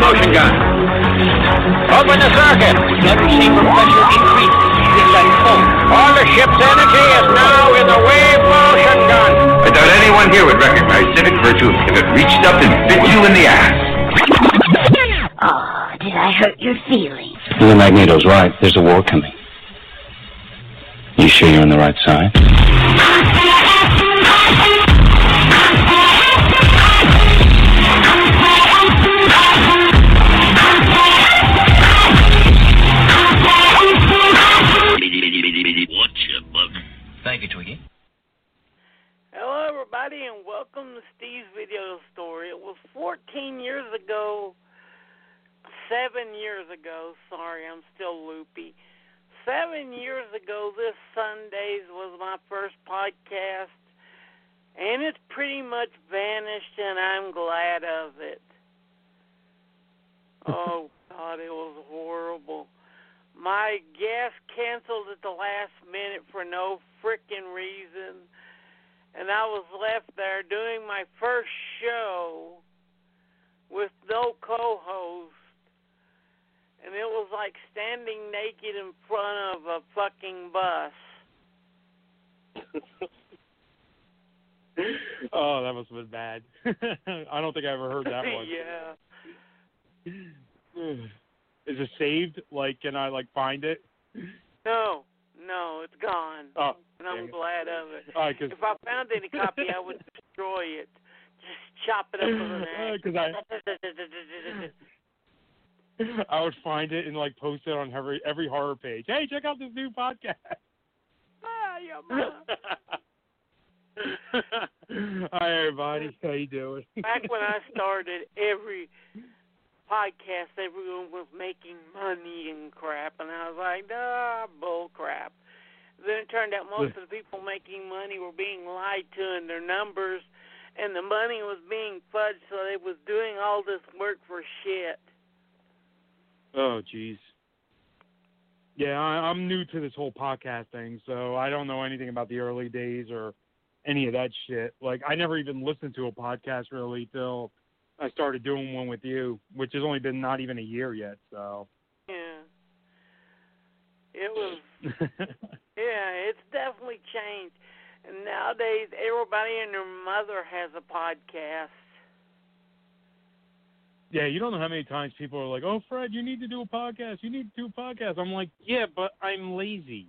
Circuit to the wave motion gun. Open the circuit. Never seen pressure increase in that cold. All the ship's energy is now in the wave motion gun. I doubt anyone here would recognize civic virtue if it reached up and bit you in the ass. Oh, did I hurt your feelings? The Magneto's right. There's a war coming. You sure you're on the right side? seven years ago. Sorry, I'm still loopy. Seven years ago, this Sundays was my first podcast, and it's pretty much vanished, and I'm glad of it. Oh, God, it was horrible. My guest canceled at the last minute for no frickin' reason and I was left there doing my first show with no co-host, and it was like standing naked in front of a fucking bus. oh, that must have been bad. I don't think I ever heard that one. yeah. Is it saved? Like, can I like find it? No, no, it's gone. Oh, and I'm dang it. glad of it. All right, 'cause- if I found any copy, I would destroy it. Just chop it up with an axe. 'Cause I I would find it and like post it on every every horror page. Hey, check out this new podcast. ah, your mom. Hi everybody, how you doing? Back when I started, every podcast, everyone was making money and crap, and I was like, ah, bull crap. Then it turned out most of the people making money were being lied to in their numbers, and the money was being fudged, so they was doing all this work for shit. Oh, jeez. Yeah, I, I'm new to this whole podcast thing, so I don't know anything about the early days or any of that shit. Like, I never even listened to a podcast really till I started doing one with you, which has only been not even a year yet. So, Yeah. It was Yeah, it's definitely changed. And nowadays, everybody and their mother has a podcast. Yeah, you don't know how many times people are like, "Oh, Fred, you need to do a podcast. You need to do a podcast." I'm like, "Yeah, but I'm lazy."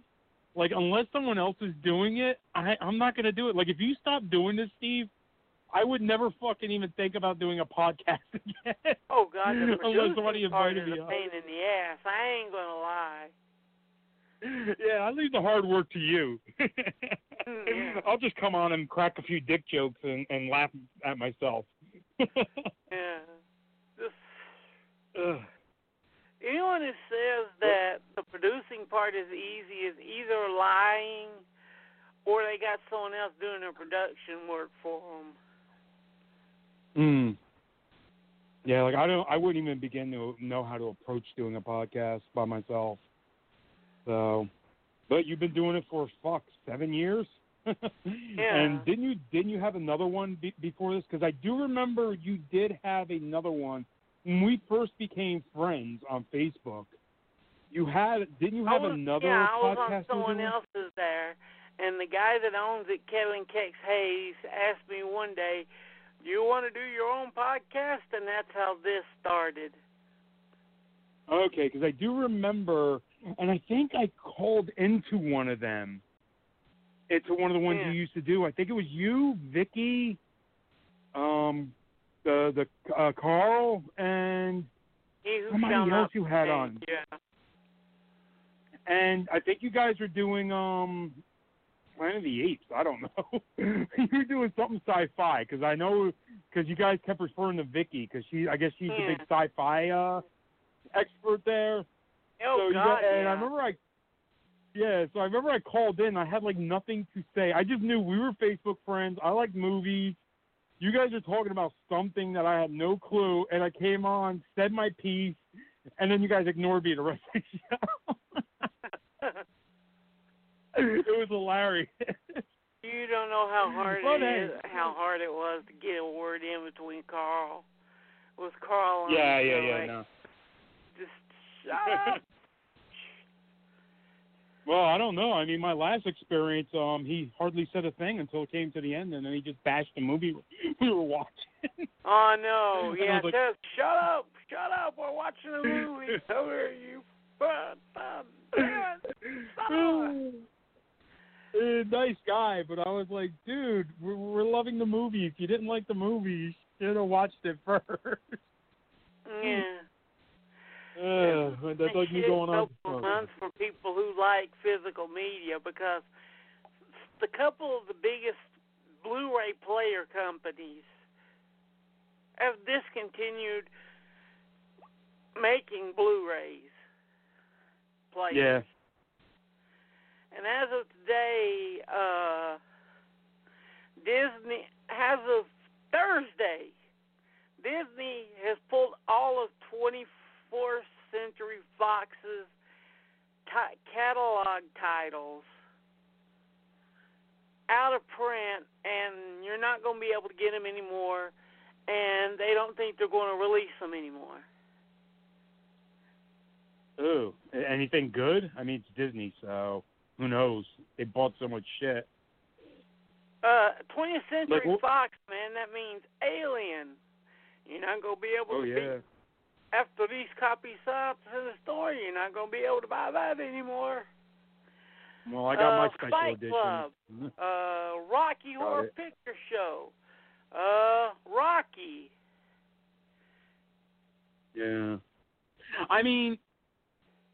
Like, unless someone else is doing it, I, I'm not gonna do it. Like, if you stop doing this, Steve, I would never fucking even think about doing a podcast again. Oh God, the Unless somebody invited is me a on. pain in the ass. I ain't gonna lie. yeah, I leave the hard work to you. Yeah. I'll just come on and crack a few dick jokes and, and laugh at myself. Yeah. Ugh. anyone who says that the producing part is easy is either lying or they got someone else doing their production work for them. Mm. Yeah, like I don't, I wouldn't even begin to know how to approach doing a podcast by myself. So, but you've been doing it for fuck seven years. Yeah. And didn't you didn't you have another one be- before this? Because I do remember you did have another one when we first became friends on Facebook. You had didn't you have was, another yeah, I was on someone else's there, and the guy that owns it, Kevin Kex Hayes, asked me one day, "Do you want to do your own podcast?" And that's how this started. Okay, because I do remember and I think I called into one of them. It's one of the ones Yeah. you used to do. I think it was you, Vicky, um, the the uh, Carl, and who Somebody else you had on. Yeah. and I think you guys were doing um Planet of the Apes. I don't know. you were doing something sci-fi because I know because you guys kept referring to Vicky because she I guess she's the big sci-fi uh expert there. Oh so God, got, and yeah. I remember I yeah, so I remember I called in. I had like nothing to say. I just knew we were Facebook friends. I like movies. You guys are talking about something that I had no clue, and I came on, said my piece, and then you guys ignored me the rest of the show. it was hilarious. You don't know how hard Well, it is, how hard it was to get a word in between Carl. With Carl on yeah, yeah, yeah. like, No. Just shut up. Well, I don't know. I mean, my last experience, um, he hardly said a thing until it came to the end, and then he just bashed the movie we were watching. oh no, yeah, like- just shut up, shut up. We're watching a movie. Come here, you. Uh, nice guy, but I was like, dude, we're, we're loving the movie. If you didn't like the movie, you should have watched it first. Yeah. Uh, that's me Shit, going on. couple of months for people who like physical media because the couple of the biggest Blu-ray player companies have discontinued making Blu-rays. Players. Yeah. And as of today, uh, Disney, as of Thursday, Disney has pulled all of 24th Century Fox's ti- catalog titles out of print, and you're not going to be able to get them anymore, and they don't think they're going to release them anymore. Ooh, anything good? I mean, it's Disney, so who knows? They bought so much shit. Uh, 20th Century Like, Fox, man, that means Alien. You're not going to be able Oh to yeah. beat after these copies stops in the store, you're not going to be able to buy that anymore. Well, I got my Uh, special Fight edition. Club. Uh, Rocky Got Horror it. Picture Show. Uh, Rocky. Yeah. I mean,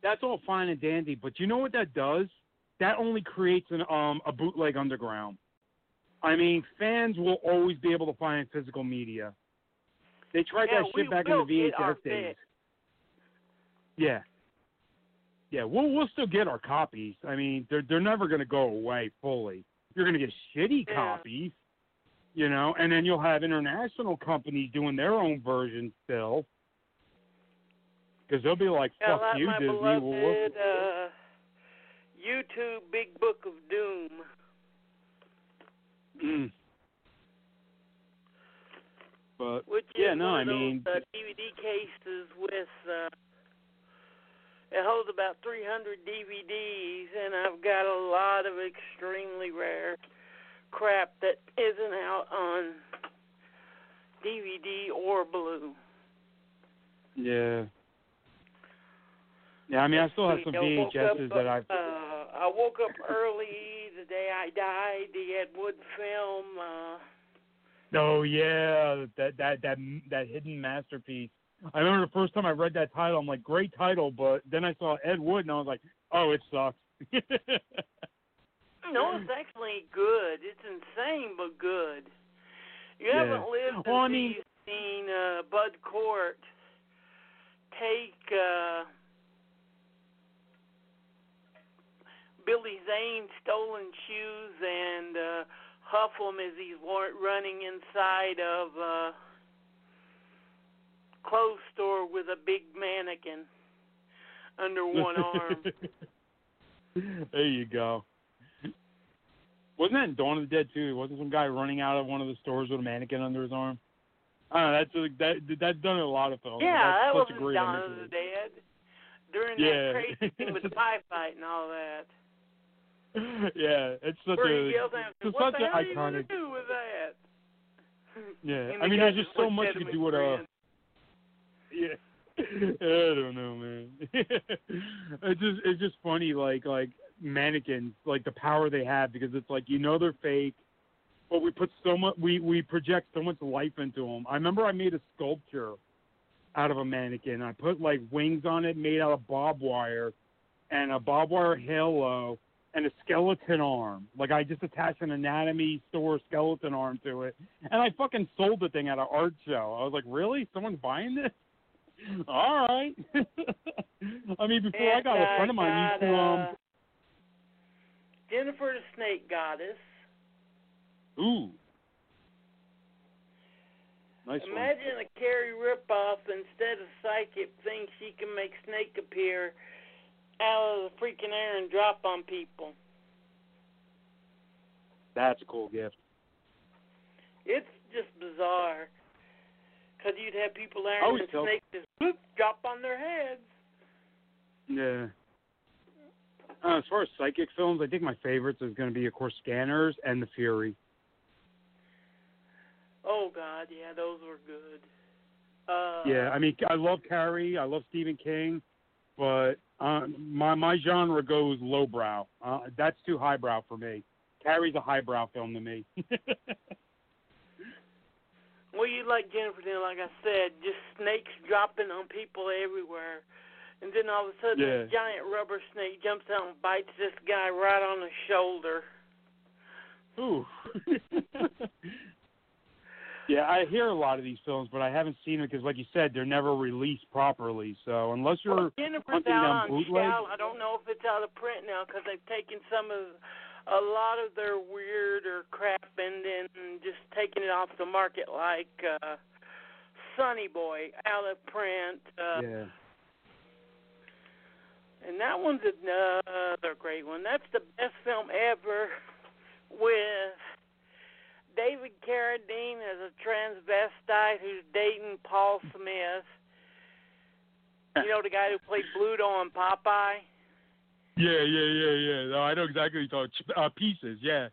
that's all fine and dandy, but you know what that does? That only creates an um a bootleg underground. I mean, fans will always be able to find physical media. They tried that shit back in the VHS days. Yeah. Yeah, we'll we'll still get our copies. I mean, they're they're never going to go away fully. You're going to get shitty Yeah. copies, you know, and then you'll have international companies doing their own version still. Because they'll be like, "Fuck like you, my Disney." beloved Well, uh, YouTube Big Book of Doom. Mm. But Which Yeah, is no, one I of those, uh, DVD cases with uh, it holds about 300 DVDs, and I've got a lot of extremely rare crap that isn't out on DVD or blue. yeah, yeah. I mean, I still have some You know, woke up, VHSs that I've. Uh, I woke up early the day I died. The Ed Wood film. Uh, Oh yeah, that that that that hidden masterpiece. I remember the first time I read that title, I'm like, great title, but then I saw Ed Wood and I was like, oh, it sucks. No, it's actually good. It's insane, but good. You Yeah. haven't lived Well, I until mean- you've seen uh, Bud Cort take uh, Billy Zane's stolen shoes and uh, huff them as he's running inside of a clothes store with a big mannequin under one arm. there you go. Wasn't that in Dawn of the Dead too? Wasn't some guy running out of one of the stores with a mannequin under his arm? I don't know. That's a, that that's done in a lot of films. Yeah, that was in Dawn of of the. Dead. During Yeah. that crazy thing with the pie fight and all that. yeah, it's such Where a yells it's such an hell are to iconic. do with that? Yeah, I mean, there's just so much you could do with uh, a yeah. I don't know, man. it's just it's just funny, like like mannequins, like the power they have because it's like you know they're fake, but we put so much we we project so much life into them. I remember I made a sculpture out of a mannequin. I put like wings on it, made out of barbed wire, and a barbed wire halo and a skeleton arm. Like I just attached an anatomy store skeleton arm to it, and I fucking sold the thing at an art show. I was like, really? Someone's buying this? All right. I mean, before I got a friend of mine used to um. Jennifer the Snake Goddess. Ooh. Nice one. Imagine a Carrie ripoff instead of psychic thinks she can make Snake appear out of the freaking air and drop on people. That's a cool gift. It's just bizarre. Because you'd have people there and the tell- snake just whoop, drop on their heads. Yeah. Uh, as far as psychic films, I think my favorites is going to be, of course, Scanners and The Fury. Oh, God, yeah, those were good. Uh, Yeah, I mean, I love Carrie, I love Stephen King, but uh, my my genre goes lowbrow. Uh, that's too highbrow for me. Carrie's a highbrow film to me. Well, you like Jennifer, then, like I said, just snakes dropping on people everywhere. And then all of a sudden, Yeah. a giant rubber snake jumps out and bites this guy right on the shoulder. Ooh. yeah, I hear a lot of these films, but I haven't seen it because, like you said, they're never released properly. So unless you're Well, Jennifer's hunting out down on bootleg, shout. I don't know if it's out of print now because they've taken some of, a lot of their weird or crap and then just taken it off the market, like uh, Sonny Boy out of print. Uh, yeah, And that one's another great one. That's the best film ever with David Carradine is a transvestite who's dating Paul Smith. You know the guy who played Bluto on Popeye? yeah, yeah, yeah, yeah. No, I know exactly what you're talking. Uh, pieces, yeah.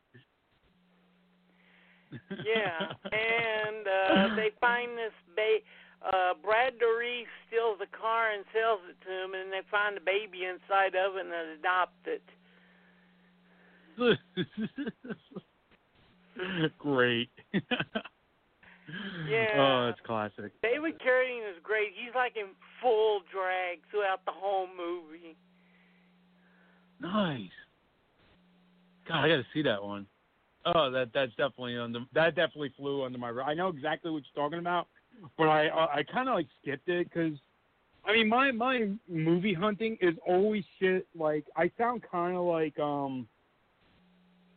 Yeah. and uh they find this ba- uh Brad Dourif steals the car and sells it to him and they find the baby inside of it and adopt it. Great. Yeah. Oh, it's classic. David Carradine is great. He's like in full drag throughout the whole movie. Nice. God, I got to see that one. Oh, that that's definitely under that definitely flew under my. I know exactly what you're talking about, but I I, I kind of like skipped it because, I mean, my my movie hunting is always shit. Like I sound kind of like um.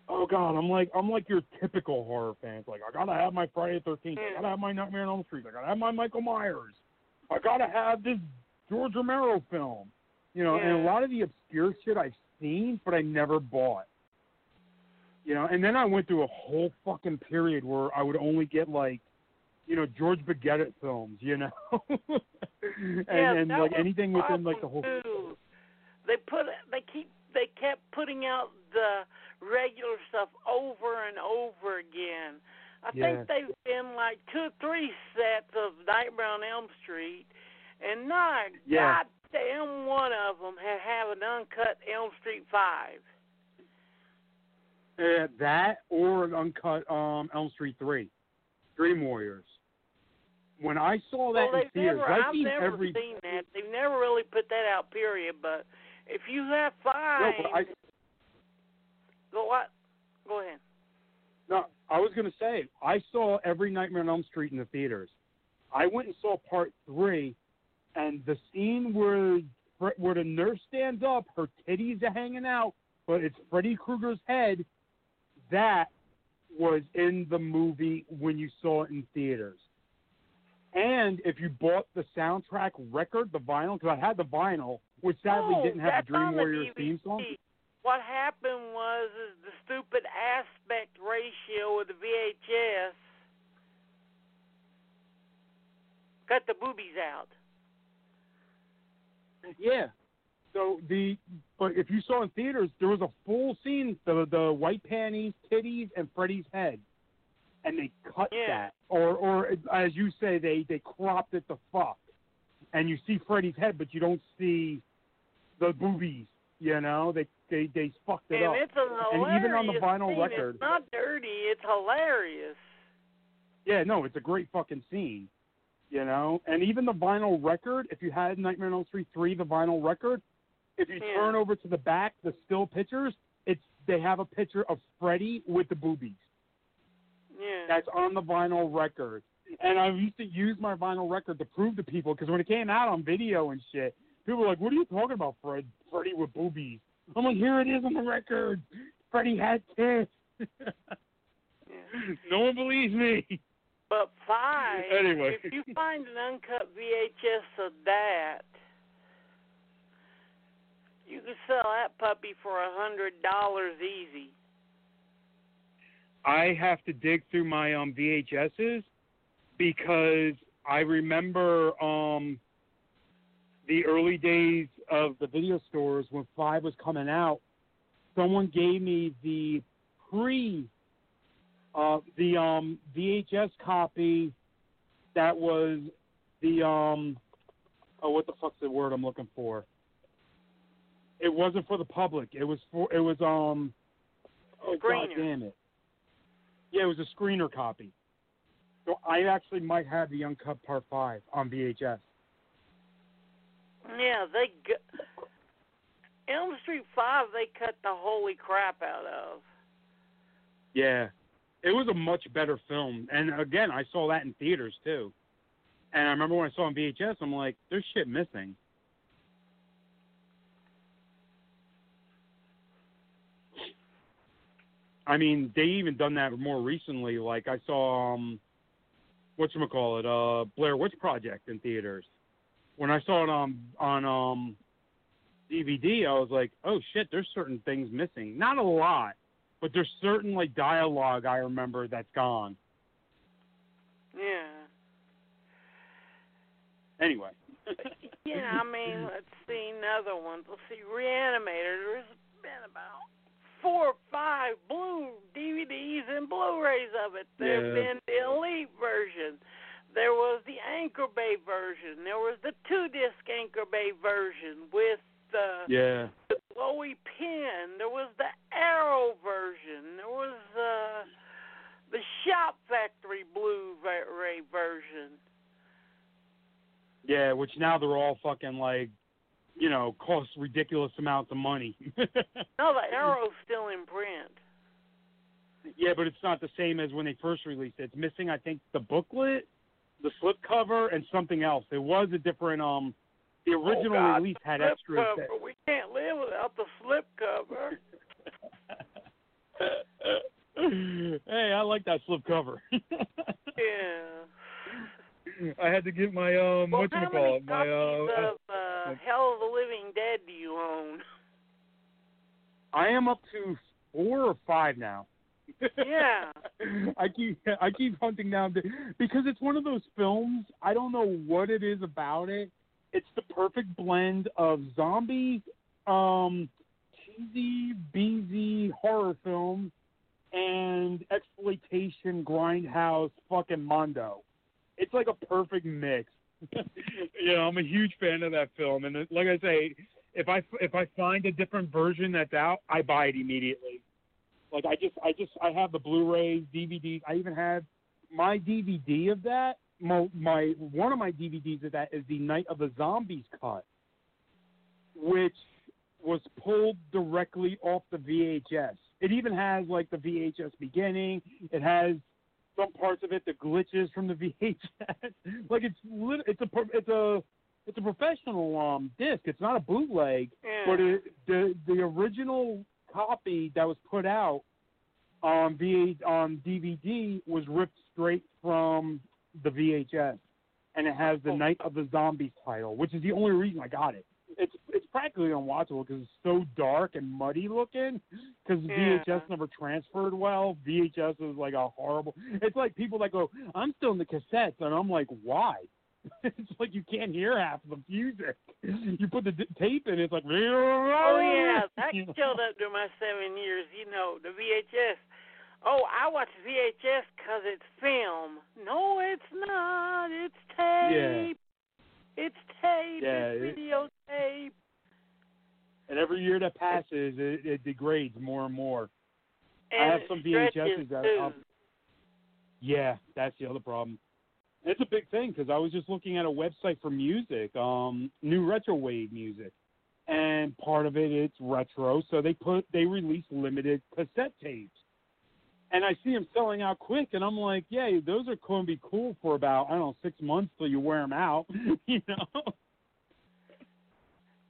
Oh God, I'm like I'm like your typical horror fans. Like I gotta have my Friday the Thirteenth. I mm. gotta have my Nightmare on Elm Street. I gotta have my Michael Myers. I gotta have this George Romero film. You know, and a lot of the obscure shit I've seen, but I never bought. You know, and then I went through a whole fucking period where I would only get like, you know, George Beguette films. You know, and yeah, and like anything within like the whole. Too. They put they keep they kept putting out the regular stuff over and over again. I Yeah. think they've been like two or three sets of Nightmare on Elm Street, and not Yeah. goddamn one of them ha- have an uncut Elm Street Five. Uh, that or an uncut um Elm Street three, Dream Warriors. When I saw that well, in theaters, never, I've I've never every. seen that. They've never really put that out. Period. But if you have No, five, but I go what? Go ahead. no, I was gonna say I saw every Nightmare on Elm Street in the theaters. I went and saw part three, and the scene where where the nurse stands up, her titties are hanging out, but it's Freddy Krueger's head. That was in the movie when you saw it in theaters. And if you bought the soundtrack record, the vinyl, because I had the vinyl, which sadly oh, didn't have the Dream Warriors theme song. What happened was is the stupid aspect ratio of the VHS cut the boobies out. Yeah. So the but if you saw in theaters, there was a full scene the the white panties, titties, and Freddy's head, and they cut Yeah. that, or or as you say, they they cropped it the fuck, and you see Freddy's head, but you don't see the boobies. You know, they they they fucked it and up. it's a And hilarious even on the vinyl scene. record- It's not dirty. It's hilarious. Yeah, no, it's a great fucking scene. You know, and even the vinyl record, if you had Nightmare on Elm Street three, the vinyl record, if you Yeah. turn over to the back, the still pictures, it's they have a picture of Freddy with the boobies. Yeah. That's on the vinyl record. And I used to use my vinyl record to prove to people because when it came out on video and shit, people were like, "What are you talking about, Fred? Freddy with boobies?" I'm like, "Here it is on the record. Freddy had tits." no one believes me. But fine. Anyway. if you find an uncut VHS of that, you can sell that puppy for a hundred dollars easy. I have to dig through my um VHSs because I remember um the early days of the video stores when Five was coming out. Someone gave me the pre uh the um VHS copy that was the um oh what the fuck's the word I'm looking for? It wasn't for the public. It was for it was um oh god damn it. Yeah, it was a screener copy. So I actually might have the uncut part five on VHS. Yeah, they g Elm Street Five. They cut the holy crap out of. Yeah. It was a much better film. And again, I saw that in theaters too. And I remember when I saw it on VHS, I'm like, there's shit missing. I mean, they even done that more recently. Like I saw um what you call it, uh Blair Witch Project in theaters. When I saw it on on um DVD, I was like, oh shit, there's certain things missing. Not a lot, but there's certain like dialogue I remember that's gone. Yeah. Anyway. Yeah, I mean, let's see another one. Let's see, Reanimator. There's been about four or five blue DVDs and Blu-rays of it. There've Yeah. been the Elite version. There was the Anchor Bay version. There was the two-disc Anchor Bay version with the Yeah. the glowy pin. There was the Arrow version. There was uh, the Shout Factory Blu-ray version. Yeah, which now they're all fucking like, you know, cost ridiculous amounts of money. No, the Arrow's still in print. yeah, but it's not the same as when they first released it. It's missing, I think, the booklet, the slipcover, and something else. It was a different um. The original oh, God, release had slip extras. Cover. We can't live without the slip cover. hey, I like that slipcover. yeah. I had to get my um Well, how call many it my copies uh. of uh, Hell of the Living Dead do you own? I am up to four or five now. Yeah. I keep I keep hunting down the, because it's one of those films. I don't know what it is about it. It's the perfect blend of zombie, um, cheesy, beezy horror film, and exploitation grindhouse fucking mondo. It's like a perfect mix. you know, I'm a huge fan of that film, and like I say, if I if I find a different version that's out, I buy it immediately. Like I just I just I have the Blu-rays, DVDs. I even have my DVD of that. My, my one of my DVDs of that is the Night of the Zombies cut, which was pulled directly off the VHS. It even has like the VHS beginning. It has some parts of it, the glitches from the VHS. like it's lit- it's a it's a it's a professional um disc. It's not a bootleg, Yeah. but it, the the original copy that was put out on V on DVD was ripped straight from the VHS, and it has the oh. Night of the Zombies title, which is the only reason I got it. It's it's practically unwatchable because it's so dark and muddy looking. Because Yeah. VHS never transferred well. VHS is like a horrible. It's like people that go, "I'm still in the cassettes," and I'm like, "Why?" it's like you can't hear half of the music. You put the d- tape in, it's like, Oh yeah, know? showed up during my seven years. You know, the VHS. Oh, I watch VHS because it's film. No, it's not. It's tape. Yeah. It's tape. Yeah, it's it- videotape. And every year that passes, it, it degrades more and more. And have some VHSs that. I'll- Yeah, that's the other problem. It's a big thing because I was just looking at a website for music, um, new retro wave music, and part of it it's retro, so they put they release limited cassette tapes, and I see them selling out quick, and I'm like, yeah, those are going to be cool for about I don't know six months till you wear them out, you know.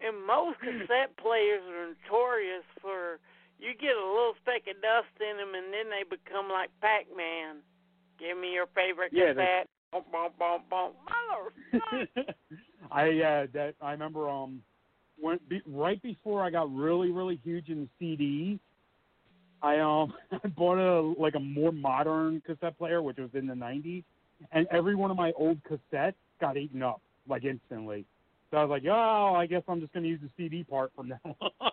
And most cassette players are notorious for you get a little speck of dust in them, and then they become like Pac-Man. Give me your favorite Yeah, cassette. Boom, boom, boom, boom. Mother- I uh, that I remember um when be, right before I got really really huge in CDs, I um I bought a like a more modern cassette player which was in the 90s, and every one of my old cassettes got eaten up like instantly. So I was like, oh, I guess I'm just gonna use the CD part from now on.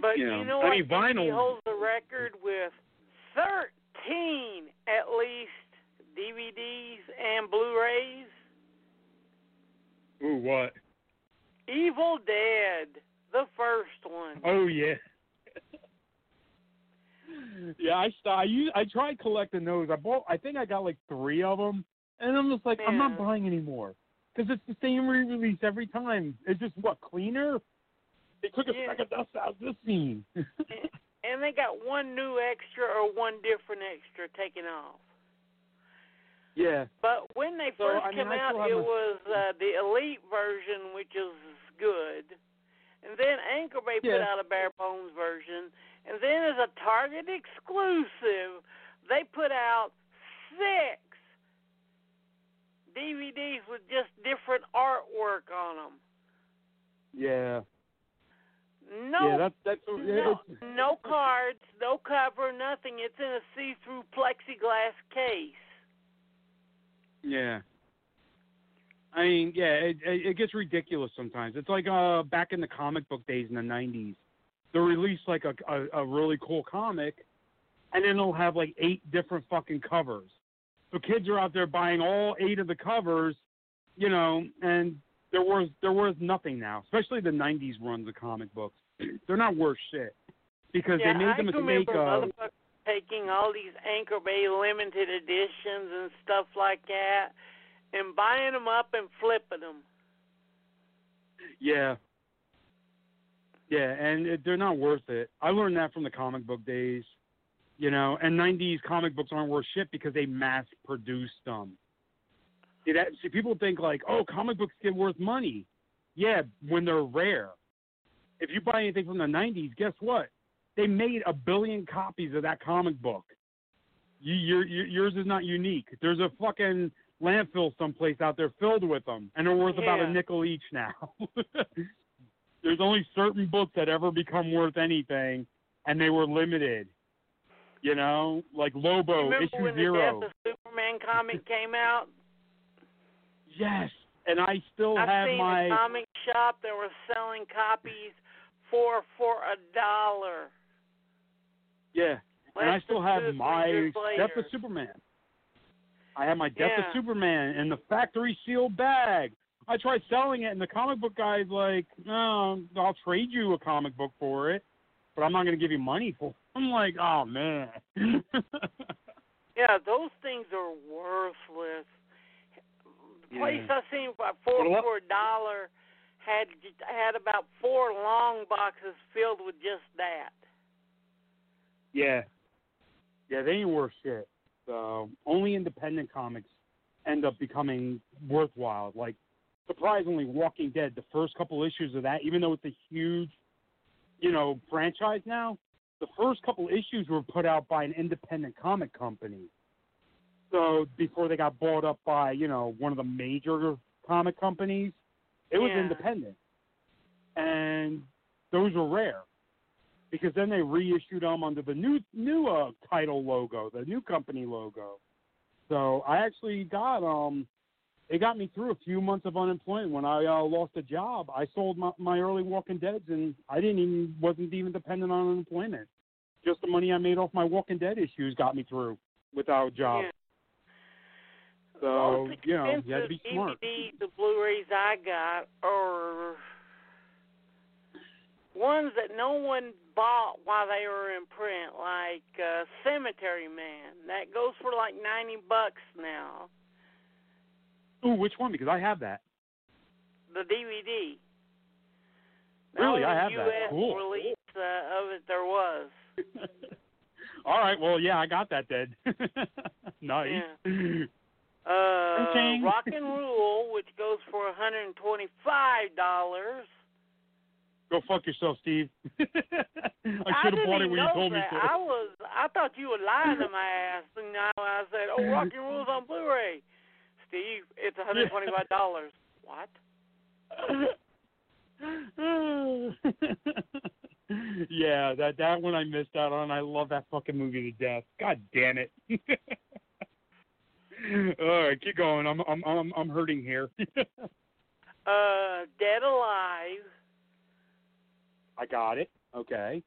But You you know, know, I what? mean, DVD vinyl- holds the record with 13 at least DVDs and Blu-rays. Ooh, what? Evil Dead, the first one. Oh yeah. yeah, I st- I, used, I tried collecting those. I bought. I think I got like three of them, and I'm just like, I'm not buying anymore because it's the same re-release every time. It's just what cleaner. They took a Yeah. speck of dust out of this scene. and they got one new extra or one different extra taken off. yeah, But when they So, first I mean, came out, it my- was uh, the Elite version, which is good. And then Anchor Bay put out a bare bones version. And then as a Target exclusive, they put out six DVDs with just different artwork on them. yeah, No, yeah. That's that's no, no cards, no cover, nothing. It's in a see-through plexiglass case. Yeah. I mean, yeah, it, it it gets ridiculous sometimes. It's like uh back in the comic book days in the '90s, they'll release like a, a a really cool comic, and then they'll have like eight different fucking covers. So kids are out there buying all eight of the covers, you know, and they're worth they're worth nothing now. Especially the '90s runs of comic books, they're not worth shit because yeah, they made the I mistake remember of taking all these Anchor Bay limited editions and stuff like that, and buying them up and flipping them. Yeah. Yeah, and it, they're not worth it. I learned that from the comic book days, you know. And '90s comic books aren't worth shit because they mass produced them. See, that, see, people think like, oh, comic books get worth money. Yeah, when they're rare. If you buy anything from the '90s, guess what? They made a billion copies of that comic book. You, your, your, yours is not unique. There's a fucking landfill someplace out there filled with them, and they're worth about a nickel each now. There's only certain books that ever become worth anything, and they were limited. You know, like Lobo Remember issue when zero. the Death of Superman comic came out? Yes, and I still I've have seen my. a comic shop that was selling copies for for a dollar. Yeah, and I still have my Death of. Superman. I have my Death of Superman in the factory sealed bag. I tried selling it, and the comic book guy's like, "No, I'll trade you a comic book for it, but I'm not going to give you money for." it. I'm like, "Oh man." Yeah, those things are worthless. The place I seen for four But what- for a dollar had had about four long boxes filled with just that. Yeah. Yeah, they ain't worth shit. So only independent comics end up becoming worthwhile. Like surprisingly, Walking Dead, the first couple issues of that, even though it's a huge, you know, franchise now, the first couple issues were put out by an independent comic company. So before they got bought up by, you know, one of the major comic companies, it was Yeah. independent. And those were rare because then they reissued them under the new new uh, title logo, the new company logo. So I actually got um, it got me through a few months of unemployment when I uh, lost a job. I sold my, my early Walking Dead's and I didn't even wasn't even dependent on unemployment. Just the money I made off my Walking Dead issues got me through without a job. Yeah. So Most you know, you had to be smart. DVDs, the Blu-rays I got are ones that no one bought while they were in print, like uh, Cemetery Man. That goes for like ninety bucks now. Ooh, which one? Because I have that. The DVD. The Really? I have that. US Cool. release uh, of it there was. All right. Well, yeah, I got that then. nice. Uh, Rock and Rule, which goes for one hundred and twenty-five dollars. Go fuck yourself, Steve. I should have bought it when you told me that. to. I was, I thought you were lying to my ass, and now I said, "Oh, Rock and Rule's on Blu-ray." Steve, it's one hundred twenty-five dollars. What? yeah, that that one I missed out on. I love that fucking movie to death. God damn it. All right, keep going. I'm I'm I'm I'm hurting here. Uh, Dead Alive. I got it. Okay.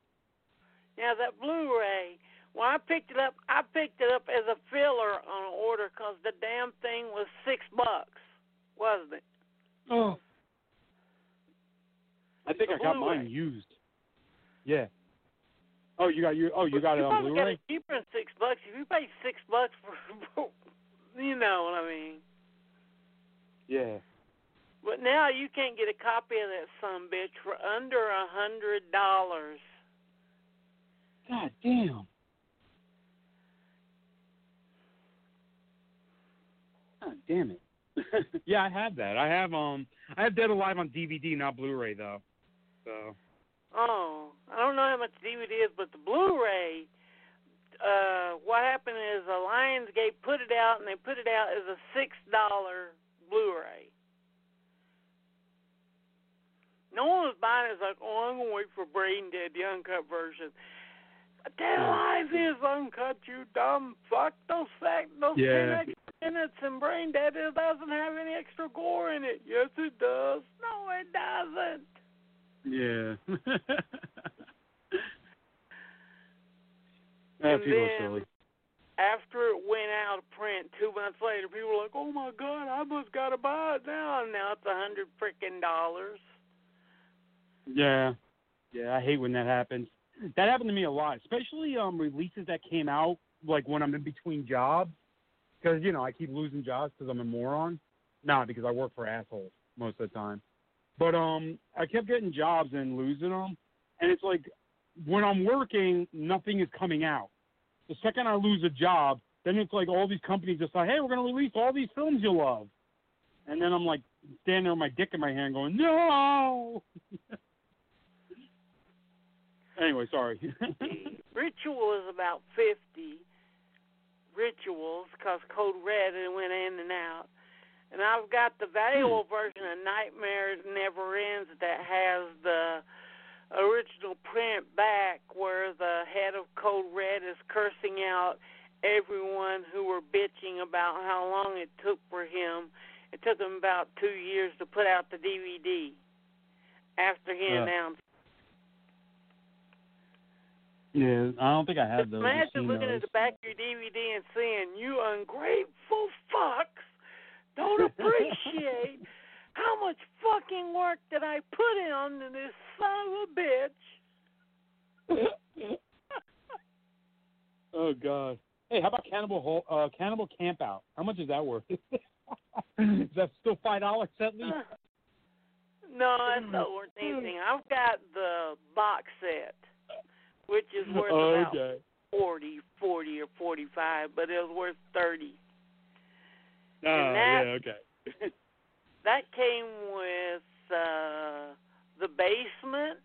Now that Blu-ray, when I picked it up, I picked it up as a filler on order because the damn thing was six bucks, wasn't it? Oh. I think The I got Blu-ray. mine used. Yeah. Oh, you got you. Oh, you got it you on probably got Blu-ray. it cheaper than six bucks. If you pay six bucks for, you know what I mean. Yeah. But now you can't get a copy of that son bitch for under a hundred dollars. God damn. God damn it. yeah, I have that. I have um I have Dead Alive on DVD, not Blu-ray though. So Oh, I don't know how much DVD is, but the Blu-ray. Uh, what happened is uh, Lionsgate put it out, and they put it out as a six dollar Blu-ray. No one was buying it. It's like, oh, I'm gonna wait for Brain Dead, the uncut version. Dead Alive is uncut, you dumb fuck. Those fact, those Yeah. ten extra minutes in Brain Dead, it doesn't have any extra gore in it. Yes, it does. No, it doesn't. yeah. And people are then- silly. After it went out of print two months later, people were like, "Oh my God, I must gotta buy it now." And now it's a hundred freaking dollars. Yeah, yeah, I hate when that happens. That happened to me a lot, especially um releases that came out like when I'm in between jobs, because you know I keep losing jobs because I'm a moron. Not because I work for assholes most of the time, but um I kept getting jobs and losing them, and it's like when I'm working, nothing is coming out. The second I lose a job, then it's like all these companies decide, hey, we're gonna release all these films you love, and then I'm like standing there with my dick in my hand going, no. Anyway, sorry. Ritual is about fifty rituals because Code Red and it went in and out. And I've got the valuable hmm. version of Nightmares Never Ends that has the original print back where the head of Code Red is cursing out everyone who were bitching about how long it took for him. It took him about two years to put out the DVD after he Yeah. announced. yeah, I don't think I have those. imagine looking those. at the back of your DVD and seeing you ungrateful fucks don't appreciate how much fucking work did I put in to this son of a bitch. oh God. Hey, how about Cannibal uh, Cannibal Camp Out? How much is that worth? is that still five dollars at least? no, that's not worth anything. I've got the box set, which is worth Oh, about okay. forty, forty or forty-five, but it was worth thirty. Oh, that- yeah, okay. That came with uh, the basement.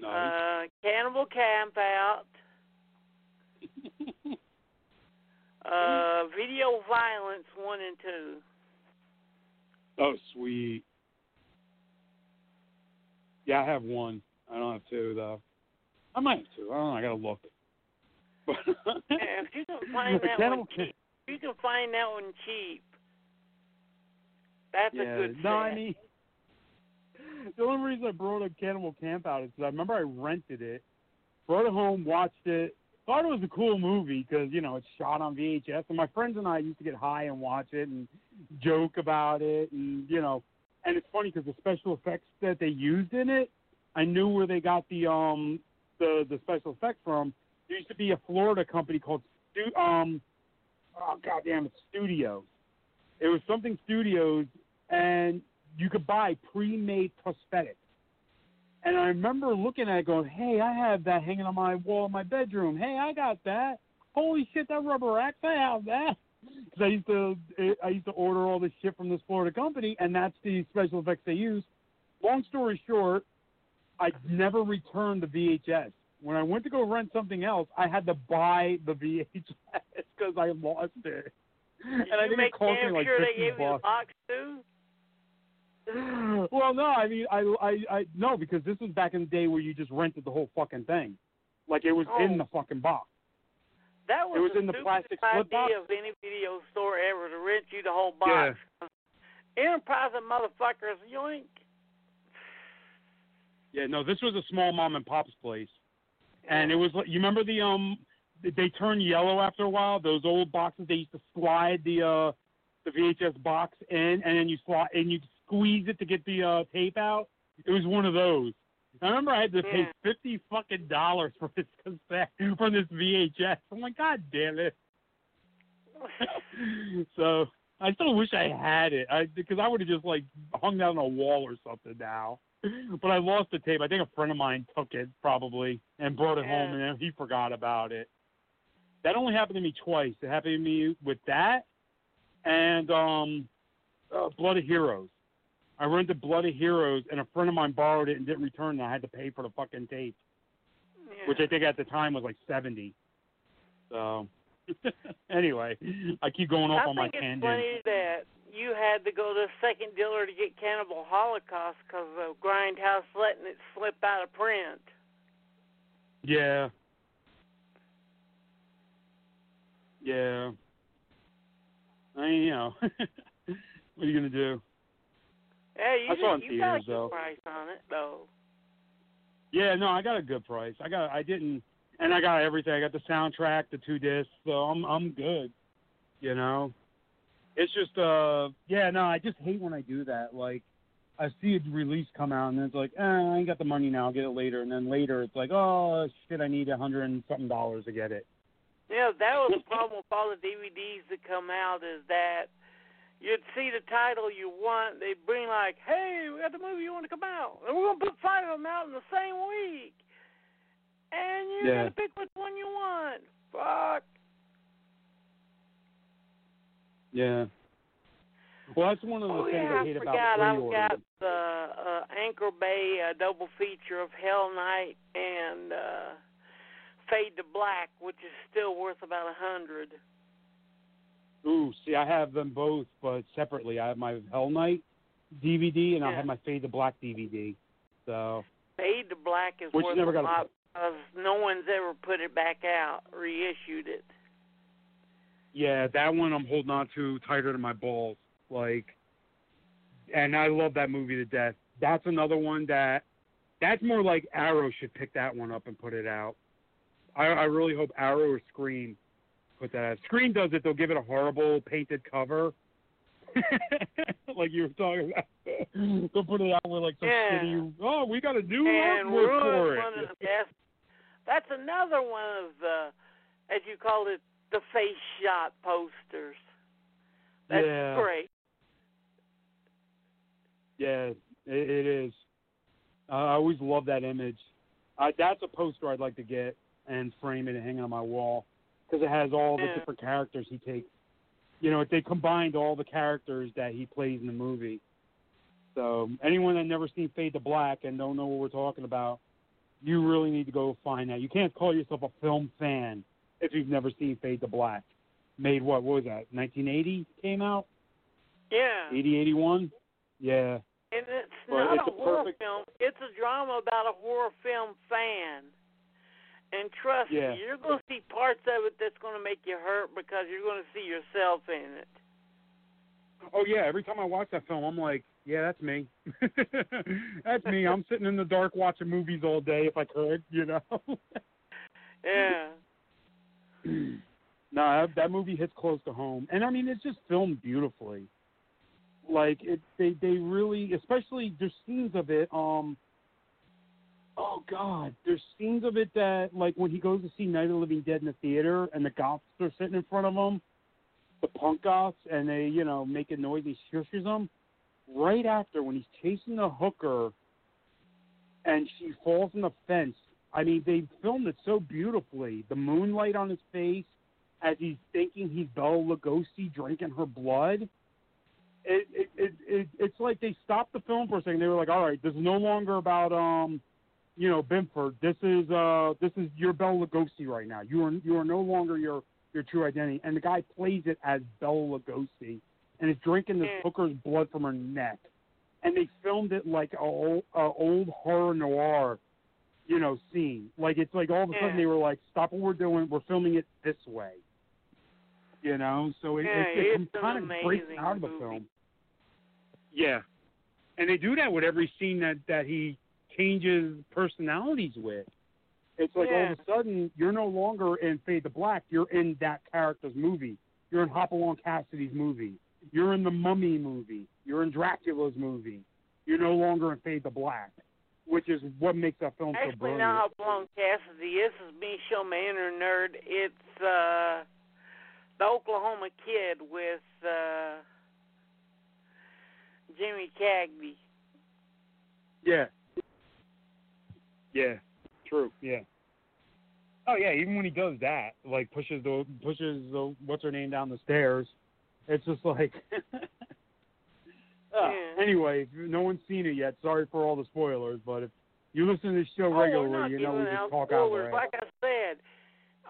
Nice. Uh, Cannibal Camp Out, uh, Video Violence 1 and 2. oh, sweet. Yeah, I have one. I don't have two though. I might have two. I don't know. I gotta look. Yeah, if you can find that Cannibal one cheap, if you can find that one cheap. That's yeah, a good no. I mean, the only reason I brought up Cannibal Camp Out is 'cause I remember I rented it, brought it home, watched it, thought it was a cool movie because you know it's shot on VHS, and my friends and I used to get high and watch it and joke about it, and you know, and it's funny because the special effects that they used in it, I knew where they got the um the the special effects from. There used to be a Florida company called Stu um oh goddamn it's Studios. It was something Studios, and you could buy pre-made prosthetics. And I remember looking at it going, hey, I have that hanging on my wall in my bedroom. Hey, I got that. Holy shit, that rubber axe, I have that. Because I used to, I used to order all this shit from this Florida company, and that's the special effects they use. Long story short, I never returned the VHS. When I went to go rent something else, I had to buy the VHS because I lost it. And I think make it cost damn me like sure they 50 gave you a box too. well, no, I mean, I, I, I, no, because this was back in the day where you just rented the whole fucking thing, like it was in Oh. the fucking box. That was, It was the in the plastic flip idea box? of any video store ever to rent you the whole box. Enterprise and motherfuckers, yoink. Yeah, no, this was a small mom and pop's place, and it was like you remember the um, they turn yellow after a while. Those old boxes they used to slide the uh, the VHS box in, and then you slide and you squeeze it to get the uh tape out. It was one of those. I remember I had to pay Yeah. fifty fucking dollars for this cassette for this VHS. I'm like, God damn it. so I still wish I had it, I because I would have just like hung that on a wall or something now. But I lost the tape. I think a friend of mine took it probably and brought it home, and then he forgot about it. That only happened to me twice. It happened to me with that and um, uh, Blood of Heroes. I rented Blood of Heroes, and a friend of mine borrowed it and didn't return it. I had to pay for the fucking tape, Yeah. which I think at the time was like seventy. So anyway, I keep going off I on my I think it's tangent. funny that you had to go to a second dealer to get Cannibal Holocaust because of Grindhouse letting it slip out of print. Yeah. Yeah. I mean, you know, what are you gonna do? Hey, you, I saw it did, in you got a good though. price on it though. Yeah, no, I got a good price. I got, I didn't, and I got everything. I got the soundtrack, the two discs, so I'm, I'm good. You know, it's just, uh, yeah, no, I just hate when I do that. Like, I see a release come out, and it's like, eh, I ain't got the money now. I'll get it later, and then later it's like, oh shit, I need a hundred and something dollars to get it. Yeah, that was the problem with all the DVDs that come out is that you'd see the title you want, they'd bring like, hey, we got the movie you want to come out, and we're gonna put five of them out in the same week, and you Yeah. gotta pick which one you want. Fuck. Yeah. Well, that's one of the Oh things yeah, I hate I about forgot. I've got the uh, Anchor Bay uh, double feature of Hell Night and uh, Fade to Black, which is still worth about a hundred. Ooh, see, I have them both, but separately. I have my Hell Night DVD, and I have my Fade to Black DVD. So, Fade to Black is Which worth never a got a- lot because no one's ever put it back out, reissued it. yeah, that one I'm holding on to tighter than my balls. Like, and I love that movie to death. That's another one that, that's more like Arrow should pick that one up and put it out. I, I really hope Arrow or Scream put that out. Scream does it, they'll give it a horrible painted cover. like you were talking about. They'll put it out with like some Yeah. shitty, oh, we got a new and artwork for it. one of the best. That's another one of the, as you call it, the face shot posters. That's Yeah. great. Yeah, it, it is. Uh, I always love that image. Uh, that's a poster I'd like to get and frame it and hang it on my wall because it has all the Yeah. different characters he takes. You know, they combined all the characters that he plays in the movie. So anyone that never seen Fade to Black and don't know what we're talking about, you really need to go find that. You can't call yourself a film fan if you've never seen Fade to Black. Made what? What was that? 1980 came out. Yeah. 80, 81. Yeah. And it's Well, not it's a a horror perfect- film. It's a drama about a horror film fan. And trust Yeah. me, you're going to see parts of it that's going to make you hurt because you're going to see yourself in it. Oh yeah, every time I watch that film, I'm like, yeah, that's me. that's me. I'm sitting in the dark watching movies all day if I could, you know. Yeah. no, that, that movie hits close to home, and I mean it's just filmed beautifully. Like it, they they really, especially there's scenes of it. Um, oh God, there's scenes of it that like when he goes to see Night of the Living Dead in the theater, and the goths are sitting in front of him, the punk goths, and they you know making noise, he shushes them. Right after when he's chasing the hooker, and she falls in the fence. I mean, they filmed it so beautifully. The moonlight on his face as he's thinking he's Bela Lugosi drinking her blood. It, it, it, it, it's like they stopped the film for a second. They were like, "All right, this is no longer about um, you know, Binford. This is uh, this is your Bela Lugosi right now. You are you are no longer your your true identity." And the guy plays it as Bela Lugosi, and is drinking this mm. hooker's blood from her neck. And they filmed it like a old, a old horror noir you know, scene. Like it's like all of a sudden mm. they were like, "Stop what we're doing. We're filming it this way." You know, so it, Yeah, it, it mm, it's kind of breaks out of the movie. film. Yeah, and they do that with every scene that that he changes personalities with. It's like all of a sudden you're no longer in Fade to Black. You're in that character's movie. You're in Hopalong Cassidy's movie. You're in the Mummy movie. You're in Dracula's movie. You're no longer in Fade to Black, which is what makes that film so Actually, brilliant. not Blum Cassidy. This is me, show Manor Nerd. It's uh, the Oklahoma Kid with uh, Jimmy Cagney. Yeah. Yeah. True. Yeah. Oh yeah. Even when he does that, like pushes the pushes the what's her name down the stairs, it's just like. Ah, yeah. Anyway, if no one's seen it yet, sorry for all the spoilers, but if you listen to the show Oh, regularly, not you know we giving just talk out spoilers. loud. Like I said,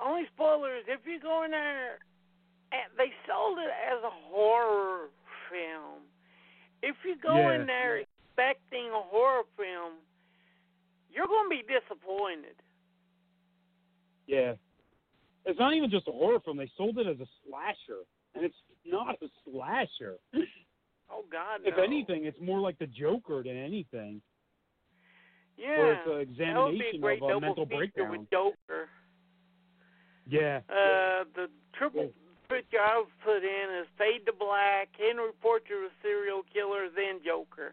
only spoilers if you go in there. And they sold it as a horror film. If you go Yeah. in there expecting a horror film, you're going to be disappointed. Yeah. It's not even just a horror film. They sold it as a slasher, and it's not a slasher. Oh God, If no. anything, it's more like the Joker than anything. yeah, Where it's an examination a great of a mental breakdown. with Joker. Yeah. Uh, the triple picture I've put in is Fade to Black, Henry Portrait of a Serial Killer, then Joker.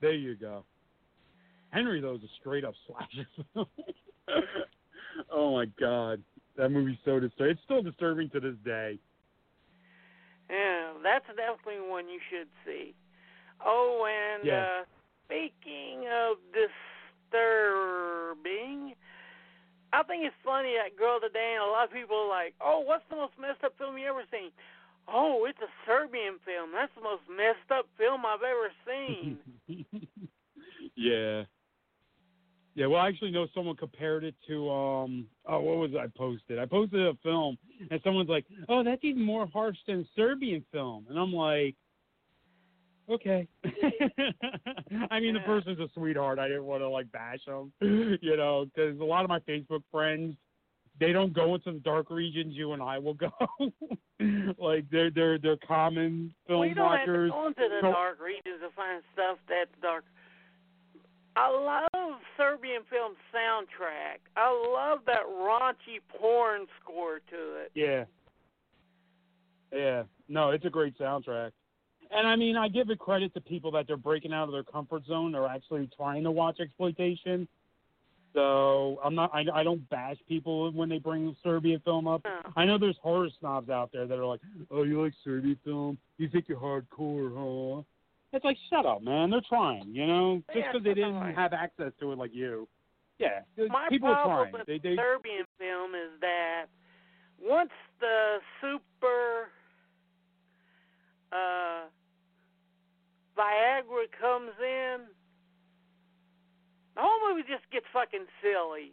There you go. Henry though is a straight up slasher film. oh my god. That movie's so disturbing. It's still disturbing to this day. Yeah, that's definitely one you should see. Oh, and Yeah. uh, speaking of disturbing, I think it's funny that girl today, and a lot of people are like, "Oh, what's the most messed up film you ever seen?" Oh, it's a Serbian film. That's the most messed up film I've ever seen. yeah. Yeah, well I actually know someone compared it to um oh what was it I posted? I posted a film and someone's like, Oh, that's even more harsh than Serbian film and I'm like Okay. I mean, the person's a sweetheart. I didn't want to like bash him, you know, because a lot of my Facebook friends, they don't go into the dark regions you and I will go. like they're they're they're common film you don't have to go into the So- dark regions to find stuff that's dark. I love Serbian film soundtrack. I love that raunchy porn score to it. Yeah. Yeah. No, it's a great soundtrack. And I mean, I give it credit to people that they're breaking out of their comfort zone. They're actually trying to watch exploitation. So I'm not. I, I don't bash people when they bring Serbian film up. No. I know there's horror snobs out there that are like, "Oh, you like Serbian film? You think you're hardcore, huh?" It's like, shut up, man. They're trying, you know, just Yeah, because they didn't totally. have access to it like you. Yeah, My people are trying. with They, they, Serbian film is that once the super uh, Viagra comes in, the whole movie just gets fucking silly.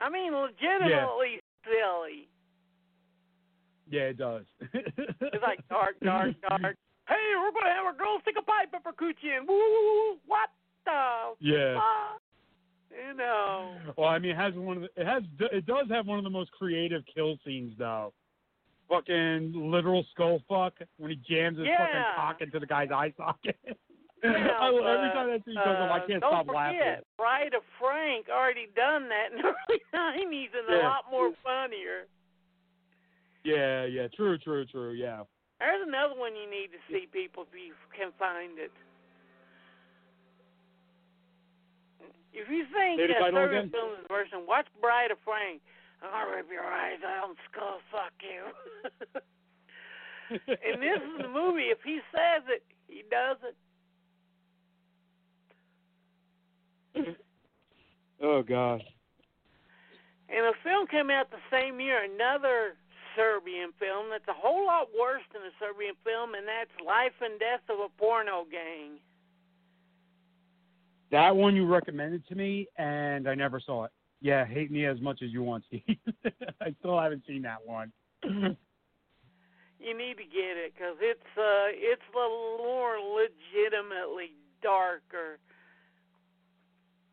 I mean, legitimately silly. yeah, it does. It's like dark, dark, dark. Hey, we're gonna have our girls stick a pipe up her coochie and woo, what the yeah. fuck? You know. Well, I mean, it has one of the, it has it does have one of the most creative kill scenes though. Fucking literal skull fuck when he jams his fucking cock into the guy's eye socket. Yeah, I, every time that scene comes up, I uh, can't stop forget, laughing. Bride of Frank already done that in the early nineties and a lot more funnier. Yeah, yeah, true, true, true. Yeah. There's another one you need to see, people, if you can find it. If you think Say the title Serbian again? film is version, watch Bride of Frank. I'll rip your eyes out and skull fuck you. and this is the movie. If he says it, he does it. oh God. And a film came out the same year, another Serbian film that's a whole lot worse than a Serbian film, and that's Life and Death of a Porno Gang. That one you recommended to me, and I never saw it. Yeah, hate me as much as you want, Steve. I still haven't seen that one. You need to get it because it's uh it's a little more legitimately darker.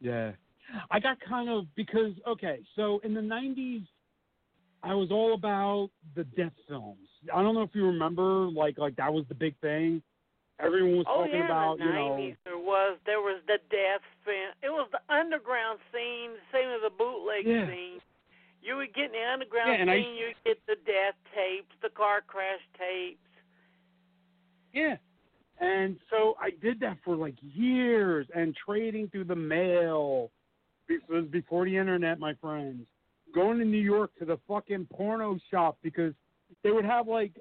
Yeah. I got kind of because okay, so in the nineties I was all about the death films. I don't know if you remember, like like that was the big thing. Everyone was oh talking yeah, about, the you know nineties there was there was the death film. It was the underground scene, same as the bootleg Yeah. scene. You would get in the underground Yeah, and I- scene, you get the death tapes, the car crash tapes. Yeah. And so I did that for like years and trading through the mail. This was before the internet, my friends. Going to New York to the fucking porno shop because they would have like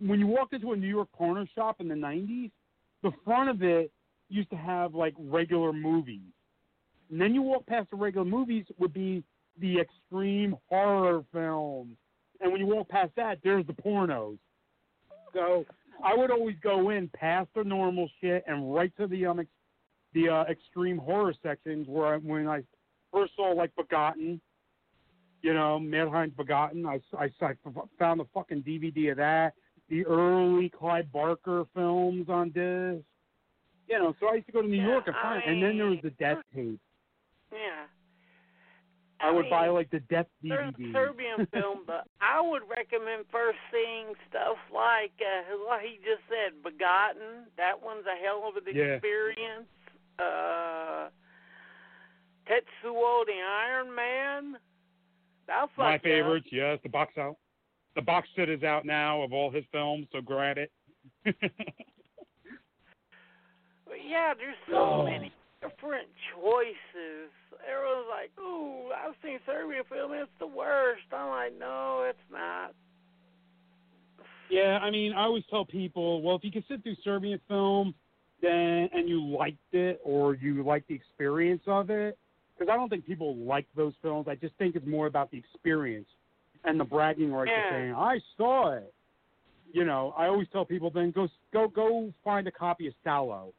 when you walked into a New York porno shop in the 90s, the front of it used to have like regular movies. And then you walk past the regular movies would be the extreme horror films. And when you walk past that, there's the pornos. So I would always go in past the normal shit and right to the um ex- the uh, extreme horror sections where I, when I first saw like Begotten, you know, Matt Heinz Begotten. I, I, I found the fucking DVD of that. The early Clive Barker films on disc. You know, so I used to go to New Yeah, York and find, and then there was the death tape. Yeah. I would mean, buy like the death DVD. Serbian film, but I would recommend first seeing stuff like uh, what he just said, Begotten. That one's a hell of an Yeah. experience. Uh, Tetsuo the Iron Man. Fuck My you up. favorites, yes, the box out. The box set is out now of all his films, so grab it. Yeah, there's so Oh. many different choices. Everyone's like, "Ooh, I've seen Serbian film. It's the worst." I'm like, "No, it's not." Yeah, I mean, I always tell people, well, if you can sit through Serbian film, then and you liked it or you like the experience of it, because I don't think people like those films. I just think it's more about the experience and the bragging rights Yeah. of saying, "I saw it." You know, I always tell people, then go go go find a copy of Salo,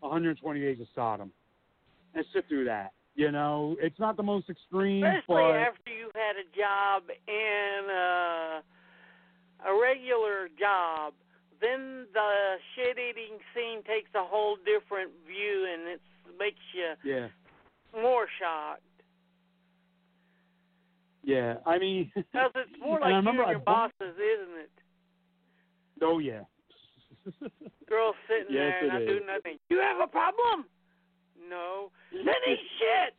120 Days of Sodom, and sit through that. You know, it's not the most extreme, Especially but after you've had a job in uh, a regular job, then the shit eating scene takes a whole different view and it makes you yeah, more shocked. yeah. I mean, Because it's more like I you and I your bought- bosses, isn't it? oh yeah. Girl sitting Yes, there and is. doing nothing. You have a problem? No. Then eat shit.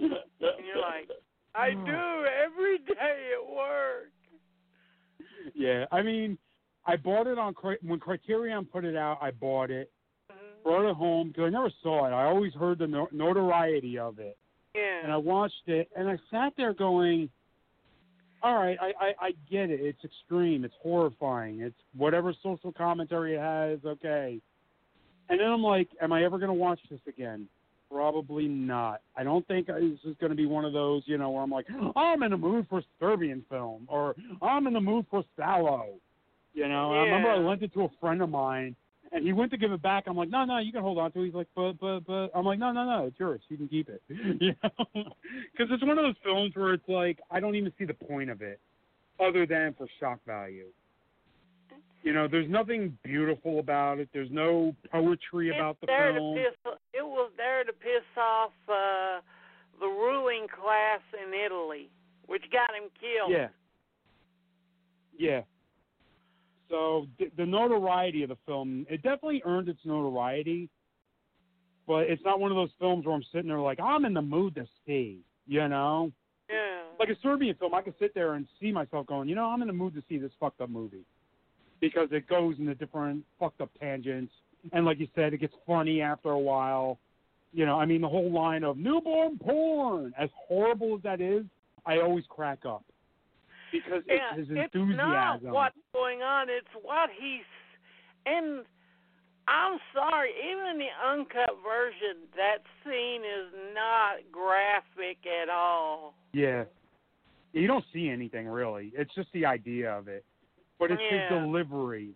And you're like, I do every day at work. Yeah, I mean, I bought it on when Criterion put it out. I bought it. Brought it home because I never saw it. I always heard the no- notoriety of it, and I watched it, and I sat there going, "All right, I, I I get it. It's extreme. It's horrifying. It's whatever social commentary it has. Okay." And then I'm like, "Am I ever going to watch this again?" Probably not. I don't think uh, this is going to be one of those, you know, where I'm like, oh, I'm in the mood for Serbian film, or I'm in the mood for Salo. You know, and I remember I lent it to a friend of mine, and he went to give it back. I'm like, no, no, you can hold on to it. He's like, but, but, but. I'm like, no, no, no, it's yours. You can keep it. you know, because it's one of those films where it's like, I don't even see the point of it, other than for shock value. You know, there's nothing beautiful about it. There's no poetry about the there film. To piss, it was there to piss off uh, the ruling class in Italy, which got him killed. Yeah. Yeah. So the, the notoriety of the film, it definitely earned its notoriety, but it's not one of those films where I'm sitting there like I'm in the mood to see, you know. Yeah. Like a Serbian film, I could sit there and see myself going, you know, I'm in the mood to see this fucked up movie because it goes into different fucked up tangents, and like you said, it gets funny after a while. You know, I mean, the whole line of newborn porn, as horrible as that is, I always crack up because it's yeah, his it's not what's going on. It's what he's and I'm sorry, even in the uncut version, that scene is not graphic at all. Yeah. You don't see anything really. It's just the idea of it. But it's Yeah. his delivery.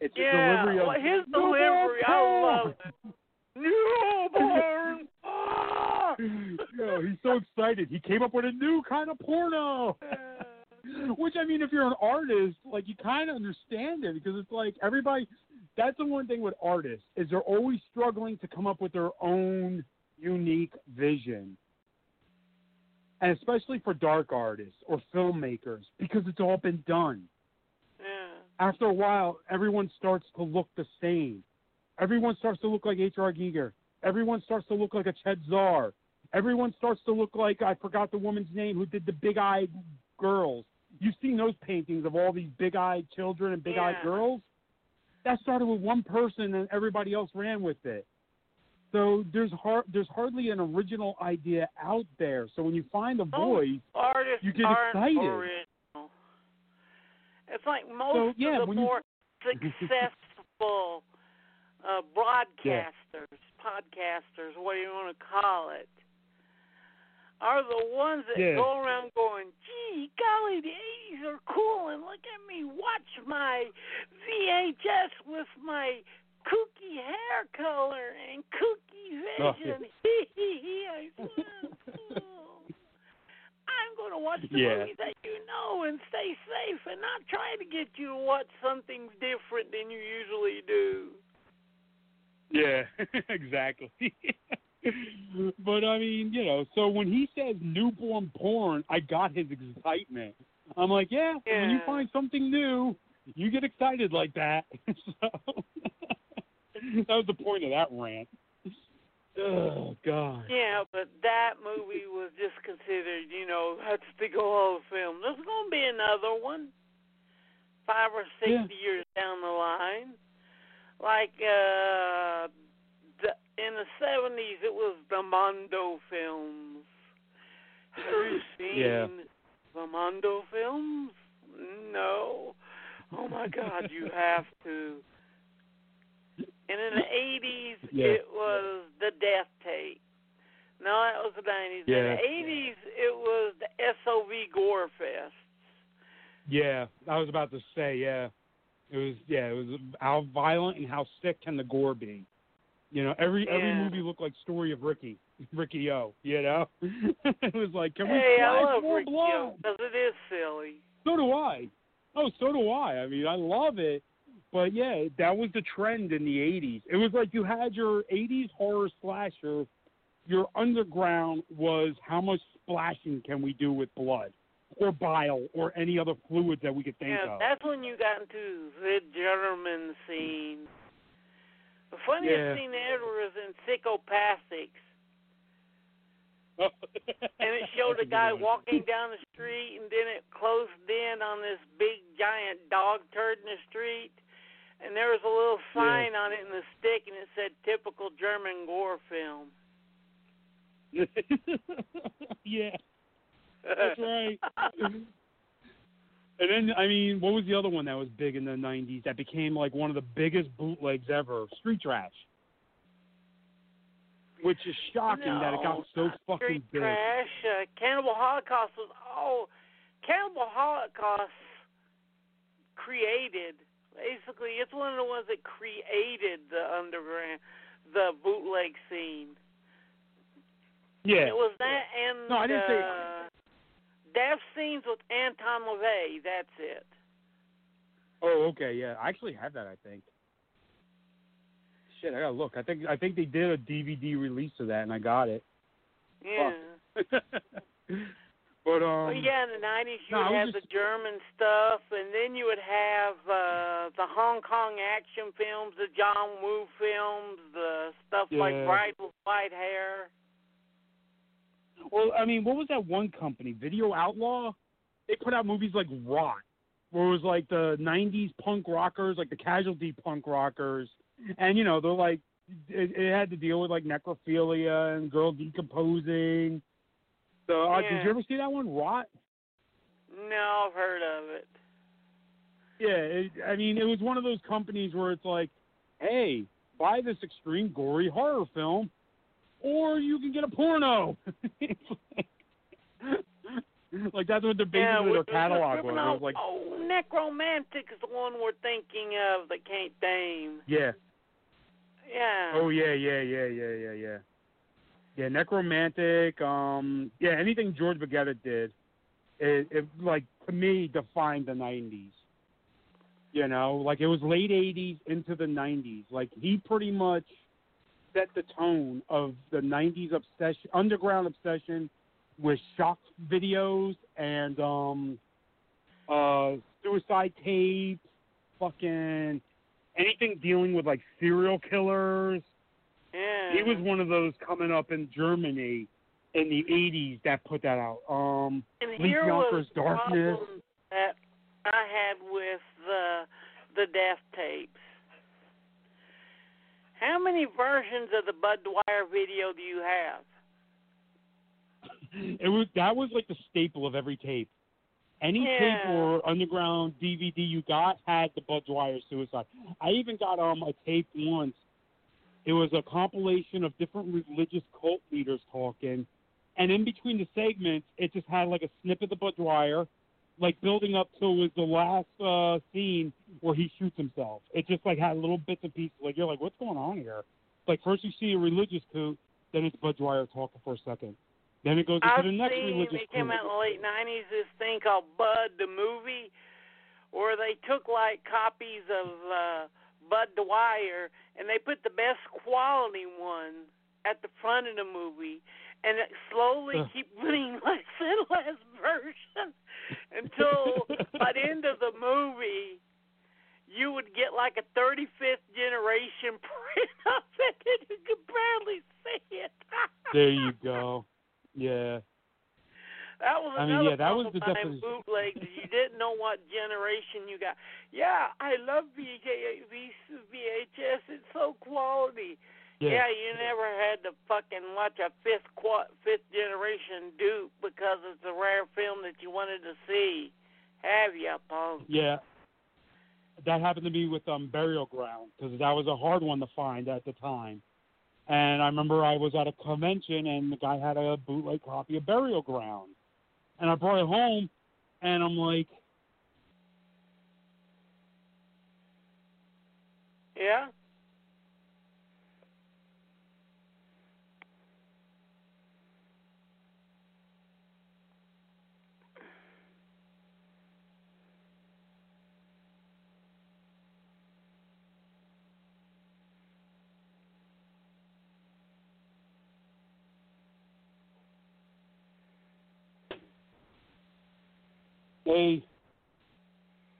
It's his delivery of well, his delivery, I love it. Newborn. Yo, he's so excited. He came up with a new kind of porno. Which I mean, if you're an artist, like you kind of understand it because it's like everybody. That's the one thing with artists is they're always struggling to come up with their own unique vision, and especially for dark artists or filmmakers because it's all been done. Yeah. After a while, everyone starts to look the same. Everyone starts to look like H.R. Giger. Everyone starts to look like a Chet Zar. Everyone starts to look like I forgot the woman's name who did the big-eyed girls. You've seen those paintings of all these big-eyed children and big-eyed Yeah. girls. That started with one person, and everybody else ran with it. So there's har- there's hardly an original idea out there. So when you find a voice, artists you get excited. original. It's like most So, yeah, of the when you- more successful uh, broadcasters, podcasters, what do you want to call it, are the ones that Yeah. go around going, gee, golly, the 80s are cool, and look at me watch my VHS with my kooky hair color and kooky oh, vision. "Oh." I'm going to watch the Yeah. movies that you know and stay safe and not try to get you to watch something different than you usually do. Yeah, exactly. but I mean, you know, so when he says newborn porn, I got his excitement. I'm like, yeah, when you find something new, you get excited like that. so that was the point of that rant. Oh God. Yeah, but that movie was just considered, you know, that's the of Film. There's going to be another one, five or six Yeah. years down the line. Like uh, in the '70s, it was the Mondo films. Have you seen Yeah. the Mondo films? No. Oh my God, you have to. And in the '80s, Yeah. it was the Death Tape. No, that was the '90s. Yeah. In the '80s, it was the SOV Gore Fest. Yeah, I was about to say, yeah. It was yeah, it was how violent and how sick can the gore be? You know, every every movie looked like Story of Ricky, Riki-Oh. You know, it was like, can we Hey, I splash love more blood? because it is silly. So do I. Oh, so do I. I mean, I love it. But yeah, that was the trend in the 80s. It was like you had your 80s horror slasher. Your underground was how much splashing can we do with blood or bile or any other fluids that we could think Yeah, of. that's when you got into the German scene. The funniest Yeah. scene ever was in Psychopathics. And it showed a guy walking down the street, and then it closed in on this big giant dog turd in the street. And there was a little sign on it in the stick, and it said "typical German gore film." yeah, that's right. And then, I mean, what was the other one that was big in the '90s that became like one of the biggest bootlegs ever? Street Trash. Which is shocking that it got so fucking Street big. Trash, uh, Cannibal Holocaust was all Cannibal Holocaust created. Basically, it's one of the ones that created the underground, the bootleg scene. Yeah. It was that and No, I didn't say- uh, death scenes with Anton LaVey. That's it. Oh, okay, yeah. I actually have that. I think. Shit, I gotta look. I think I think they did a DVD release of that, and I got it. Yeah. But um, well, yeah, in the nineties you no, I would have just- the German stuff, and then you would have uh the Hong Kong action films, the John Woo films, the stuff like Yeah. Bride with White Hair. Well, I mean, what was that one company, Video Outlaw? They put out movies like Rot, where it was like the '90s punk rockers, like the Casualty punk rockers, and you know they're like it, it had to deal with like necrophilia and girl decomposing. So, uh, Yeah. did you ever see that one, Rot? No, I've heard of it. Yeah, it, I mean, it was one of those companies where it's like, hey, buy this extreme gory horror film, or you can get a porno. Like, that's what the basically yeah, their catalog the was. It was like, oh, Nekromantik is the one we're thinking of that can't name. yeah, Yeah. oh yeah, yeah, yeah, yeah, yeah, yeah. Yeah, Nekromantik. Um, yeah, anything George Buttgereit did, it, it like to me defined the '90s. You know, like it was late '80s into the '90s. Like he pretty much set the tone of the '90s obsession, underground obsession with shock videos and um, uh, suicide tapes, fucking anything dealing with like serial killers. yeah. He was one of those coming up in Germany in the '80s that put that out. Um, And Lee here Yonkers' was the Darkness. problem that I had with the the death tapes. How many versions of the Bud Dwyer video do you have? it was that was like the staple of every tape. Any tape or underground DVD you got had the Bud Dwyer suicide. I even got um a tape once. It was a compilation of different religious cult leaders talking, and in between the segments, it just had like a snippet of the Bud Dwyer, like building up it was the last uh scene where he shoots himself. It just like had little bits and pieces. Like you're like, what's going on here? Like first you see a religious coup, then it's Bud Dwyer talking for a second. Then it goes into I've the next seen religious it came out in the late nineties. This thing called Bud the movie, where they took like copies of uh, Bud Dwyer and they put the best quality one at the front of the movie, and it slowly keep putting less and less version until by the end of the movie. You would get like a 35th generation print of it, and you could barely see it. There you go. Yeah. That was I mean, yeah, that was the definition. bootlegs. You didn't know what generation you got. Yeah, I love VHS. It's so quality. Yeah. Yeah, you never had to fucking watch a fifth qua- fifth generation dupe because it's a rare film that you wanted to see. Have you, punk? Yeah. That happened to me with um Burial Ground because that was a hard one to find at the time. And I remember I was at a convention and the guy had a bootleg copy of Burial Ground. And I brought it home and I'm like, Yeah. Hey,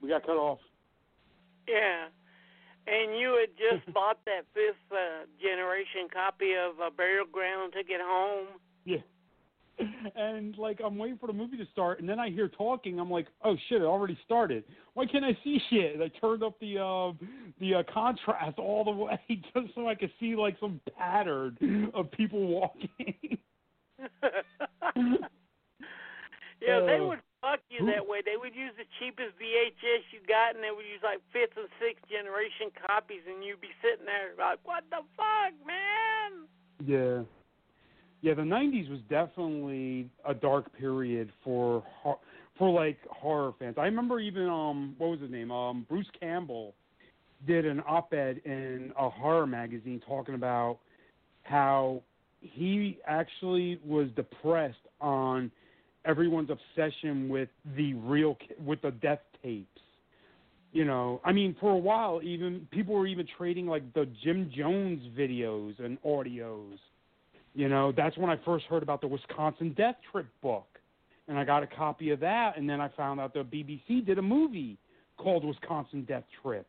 we got cut off. Yeah. And you had just bought that fifth uh, generation copy of uh, Burial Ground, to get home. Yeah. And like I'm waiting for the movie to start, and then I hear talking. I'm like, oh shit, it already started. Why can't I see shit? And I turned up the uh, the uh, contrast all the way just so I could see like some pattern of people walking. yeah, they Uh, would fuck you that way. They would use the cheapest VHS you got, and they would use like fifth and sixth generation copies, and you'd be sitting there like, what the fuck, man? Yeah. Yeah, the '90s was definitely a dark period for for like horror fans. I remember even um what was his name um Bruce Campbell did an op-ed in a horror magazine talking about how he actually was depressed on everyone's obsession with the real with the death tapes. You know, I mean, for a while, even people were even trading like the Jim Jones videos and audios. You know, that's when I first heard about the Wisconsin Death Trip book. and I got a copy of that, and then I found out the BBC did a movie called Wisconsin Death Trip.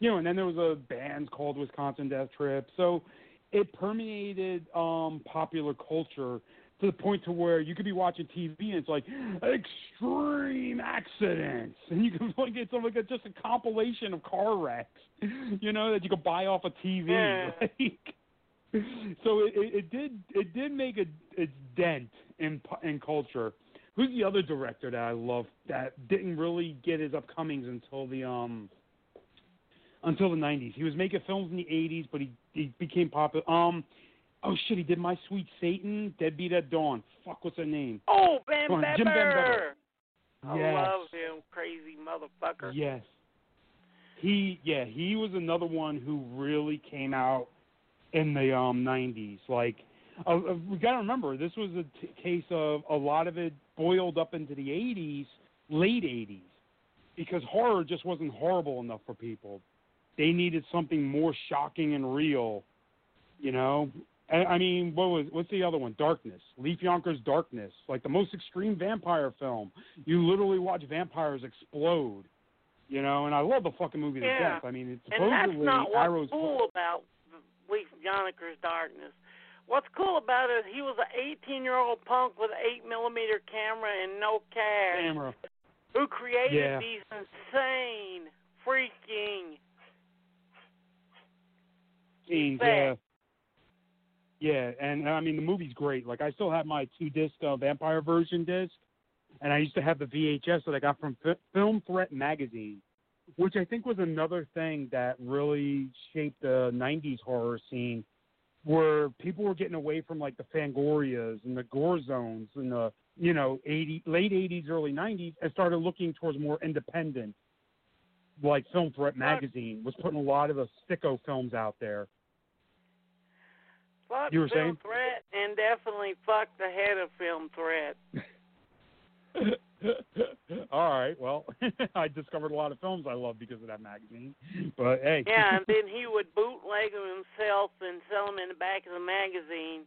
You know, and then there was a band called Wisconsin Death Trip. So it permeated um popular culture to the point to where you could be watching TV and it's like extreme accidents, and you can like it's like a, just a compilation of car wrecks, you know, that you could buy off a TV. Yeah. Like, so it, it, it did it did make a its dent in in culture. Who's the other director that I love that didn't really get his upcomings until the um until the nineties. He was making films in the eighties, but he he became popular. Um, oh shit, he did My Sweet Satan, Deadbeat at Dawn. Fuck, what's her name? Oh, Ben on, Jim Bebber. Bebber. I Yes. love him, crazy motherfucker. Yes. He yeah, he was another one who really came out in the um 90s. Like uh, uh, we got to remember this was a t- case of a lot of it boiled up into the 80s, late 80s. Because horror just wasn't horrible enough for people. They needed something more shocking and real, you know? I I mean, what was what's the other one? Darkness. Leif Jonker's Darkness, like the most extreme vampire film. You literally watch vampires explode, you know. And I love the fucking movie to death. I mean, it's And that's supposedly not what's cool about Leif Jonker's Darkness. What's cool about it is he was an 18 year old punk with an 8 millimeter camera and no cash camera. who created Yeah. these insane, freaking. scenes. Yeah. Yeah, and I mean the movie's great. Like I still have my two disc uh, vampire version disc, and I used to have the VHS that I got from Fi- Film Threat magazine, which I think was another thing that really shaped the '90s horror scene, where people were getting away from like the Fangorias and the gore zones and the you know 80 late '80s, early '90s, and started looking towards more independent. Like Film Threat magazine was putting a lot of the sicko films out there. Fuck You were Film saying? Threat and definitely fuck the head of Film Threat. All right. Well, I discovered a lot of films I love because of that magazine. But hey. Yeah, and then he would bootleg them himself and sell them in the back of the magazine,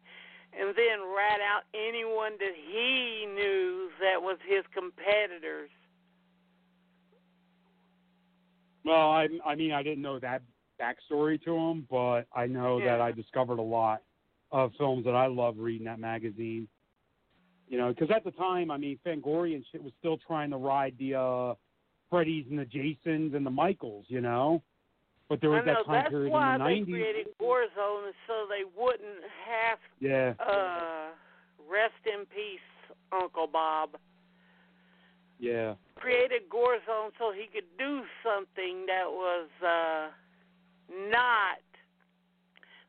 and then rat out anyone that he knew that was his competitors. well, I I mean I didn't know that backstory to him, but I know that I discovered a lot of films that I love reading that magazine. You know, because at the time, I mean, Fangoria and shit was still trying to ride the uh Freddy's and the Jasons and the Michaels. You know. But there was I know that time that's period why in the nineties. they 90s. created Gore Zone so they wouldn't have Yeah. uh rest in peace, Uncle Bob. Yeah. Created Gore Zone so he could do something that was uh not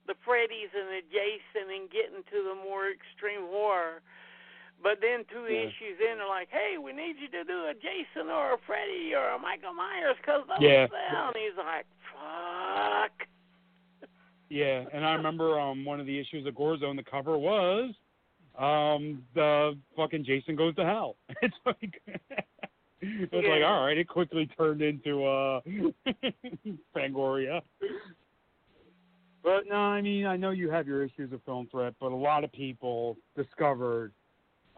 the Freddy's and the Jason and getting to the more extreme horror. But then two Yeah. issues in, they're like, "Hey, we need you to do a Jason or a Freddy or a Michael Myers because those Yeah. sell." And he's like, "Fuck." Yeah, and I remember um one of the issues of Gore Zone, the cover was um the fucking Jason goes to hell. It's like it's like all right, it quickly turned into uh Fangoria. But no, I mean I know you have your issues of film threat, but a lot of people discovered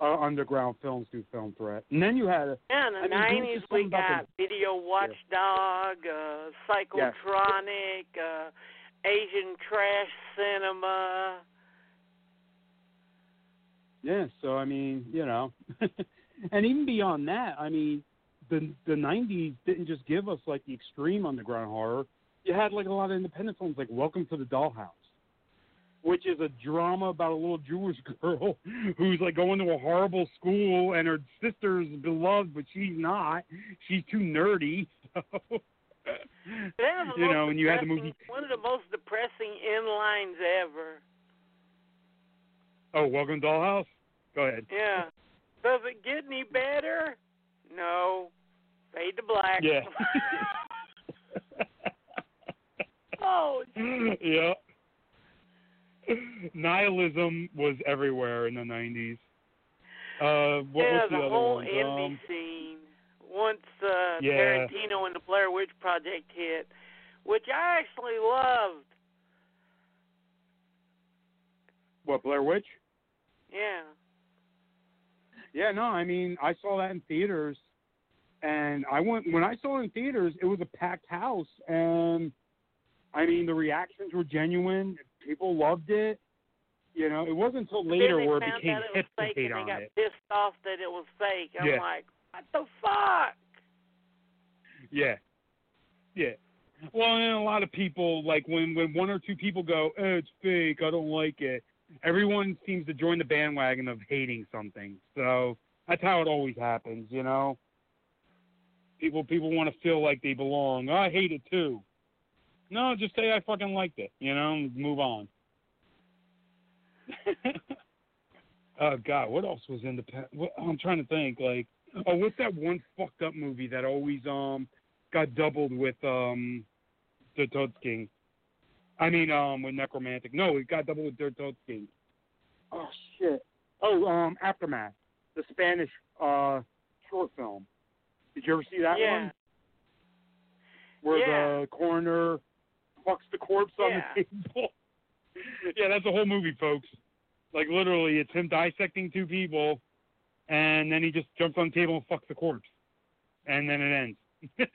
uh, underground films through film threat. And then you had Yeah, in the I mean, nineties just we something about got Video Watchdog, uh, Psychotronic, uh, Asian Trash Cinema. Yeah, so I mean, you know, and even beyond that, I mean, the the '90s didn't just give us like the extreme underground horror. You had like a lot of independent films, like Welcome to the Dollhouse, which is a drama about a little Jewish girl who's like going to a horrible school, and her sister's beloved, but she's not. She's too nerdy. So, That was the you know, and you had the movie. One of the most depressing inlines ever. Oh, Welcome to Dollhouse. Go ahead. Yeah. Does it get any better? No. Fade to black. Yeah. oh, yeah. Nihilism was everywhere in the nineties. Uh, what yeah, was the, the whole one? indie Um, scene. Once uh, Yeah. Tarantino and the Blair Witch Project hit, which I actually loved. what Blair Witch? Yeah. Yeah, no, I mean, I saw that in theaters, and I went when I saw it in theaters. It was a packed house, and I mean, the reactions were genuine. People loved it. You know, it wasn't until later where it became hip to hate and on they got it. pissed off that it was fake. I'm Yeah. like, what the fuck? Yeah, yeah. Well, and a lot of people like when when one or two people go, eh, "It's fake. I don't like it." Everyone seems to join the bandwagon of hating something. So that's how it always happens, you know. People people want to feel like they belong. I hate it too. No, just say I fucking liked it, you know, and move on. oh God, what else was in independent? What, I'm trying to think. Like, oh, what's that one fucked up movie that always um got doubled with um the Toad King? I mean, um, with Nekromantik. No, it got doubled with Dirt Toad King. Oh shit. Oh, um, Aftermath, the Spanish uh short film. Did you ever see that yeah. one? Where Yeah. the coroner fucks the corpse on the table. yeah, that's the whole movie, folks. Like literally, it's him dissecting two people, and then he just jumps on the table and fucks the corpse, and then it ends.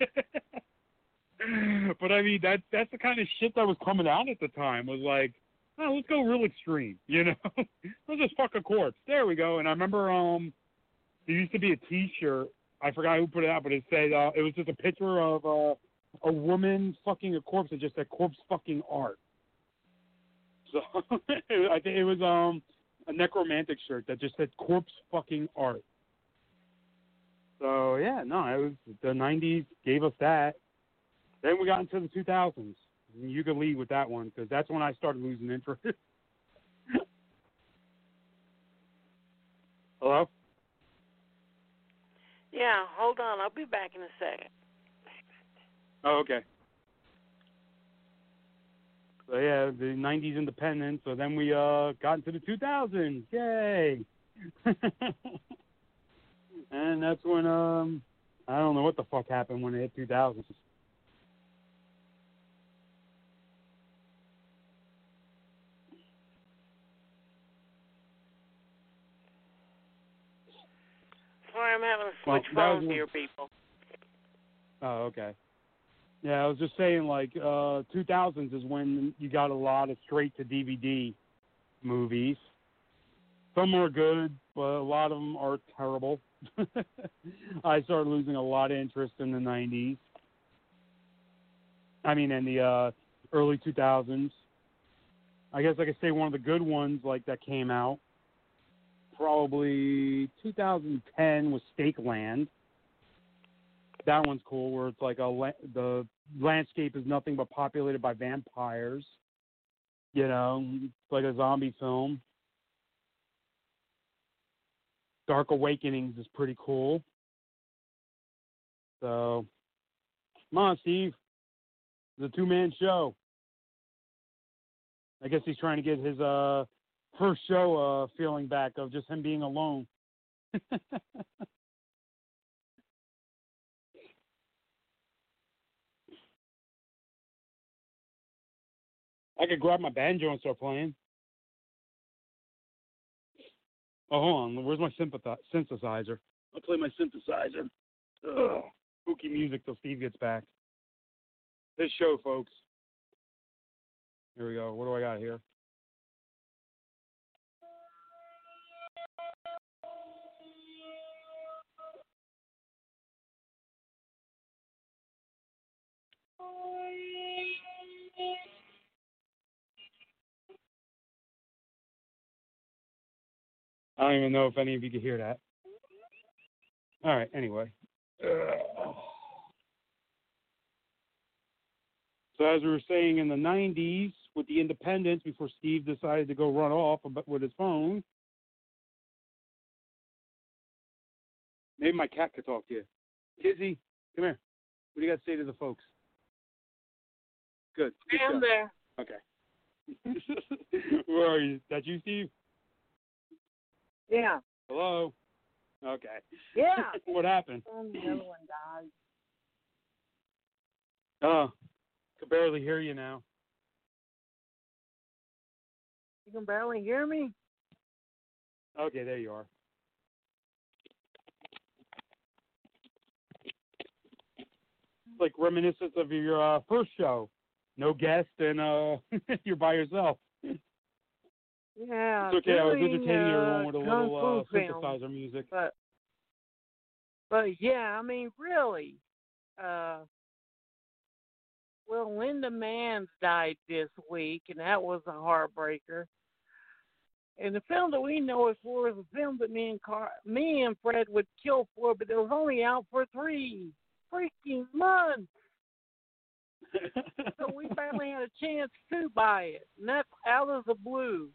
but I mean, that that's the kind of shit that was coming out at the time. Was like, oh, let's go real extreme, you know? let's just fuck a corpse. There we go. And I remember, um, there used to be a T-shirt. I forgot who put it out, but it said uh, it was just a picture of uh, a woman fucking a corpse. It just said corpse fucking art. So I think it was um a Nekromantik shirt that just said corpse fucking art. So yeah, no, it was the '90s gave us that. Then we got into the 2000s. You could lead with that one because that's when I started losing interest. Hello. Yeah, hold on. I'll be back in a second. Oh, okay. So yeah, the '90s independence. So then we uh got into the 2000s. Yay! and that's when um I don't know what the fuck happened when it hit 2000s. Sorry, I'm having to switch that was phones one- here, people. Oh, okay. Yeah, I was just saying, like, uh, 2000s is when you got a lot of straight to DVD movies. Some are good, but a lot of them are terrible. I started losing a lot of interest in the 90s. I mean, in the uh, early 2000s. I guess I could say one of the good ones, like, that came out, probably 2010 was Stake Land that one's cool where it's like a the landscape is nothing but populated by vampires you know it's like a zombie film. Dark awakenings is pretty cool. So come on steve. It's a two man show. I guess he's trying to get his uh first show uh feeling back of just him being alone I could grab my banjo and start playing. Oh, hold on. Where's my sympathizer? synthesizer? I'll play my synthesizer. Ugh. Spooky music till Steve gets back. This show, folks. Here we go. What do I got here? I don't even know if any of you could hear that. All right, anyway. So as we were saying in the 90s with the independence before Steve decided to go run off with his phone. Maybe my cat could talk to you. Kizzy, come here. What do you got to say to the folks? Good. Good I'm there. Okay. Where are you? That you, Steve? Yeah. Hello. Okay. Yeah. what happened? Oh, the one died. Oh, can barely hear you now. You can barely hear me. Okay, there you are. Like reminiscence of your uh, first show, no guest, and uh, you're by yourself. Yeah, It's okay. I was entertaining everyone with a uh, little kung uh, fu film. synthesizer music. But but yeah, I mean really. Uh well Linda Manz died this week and that was a heartbreaker. And the film that we know it for is a film that me and Car- me and Fred would kill for, but it was only out for three freaking months. So we finally had a chance to buy it. And that's out of the blue.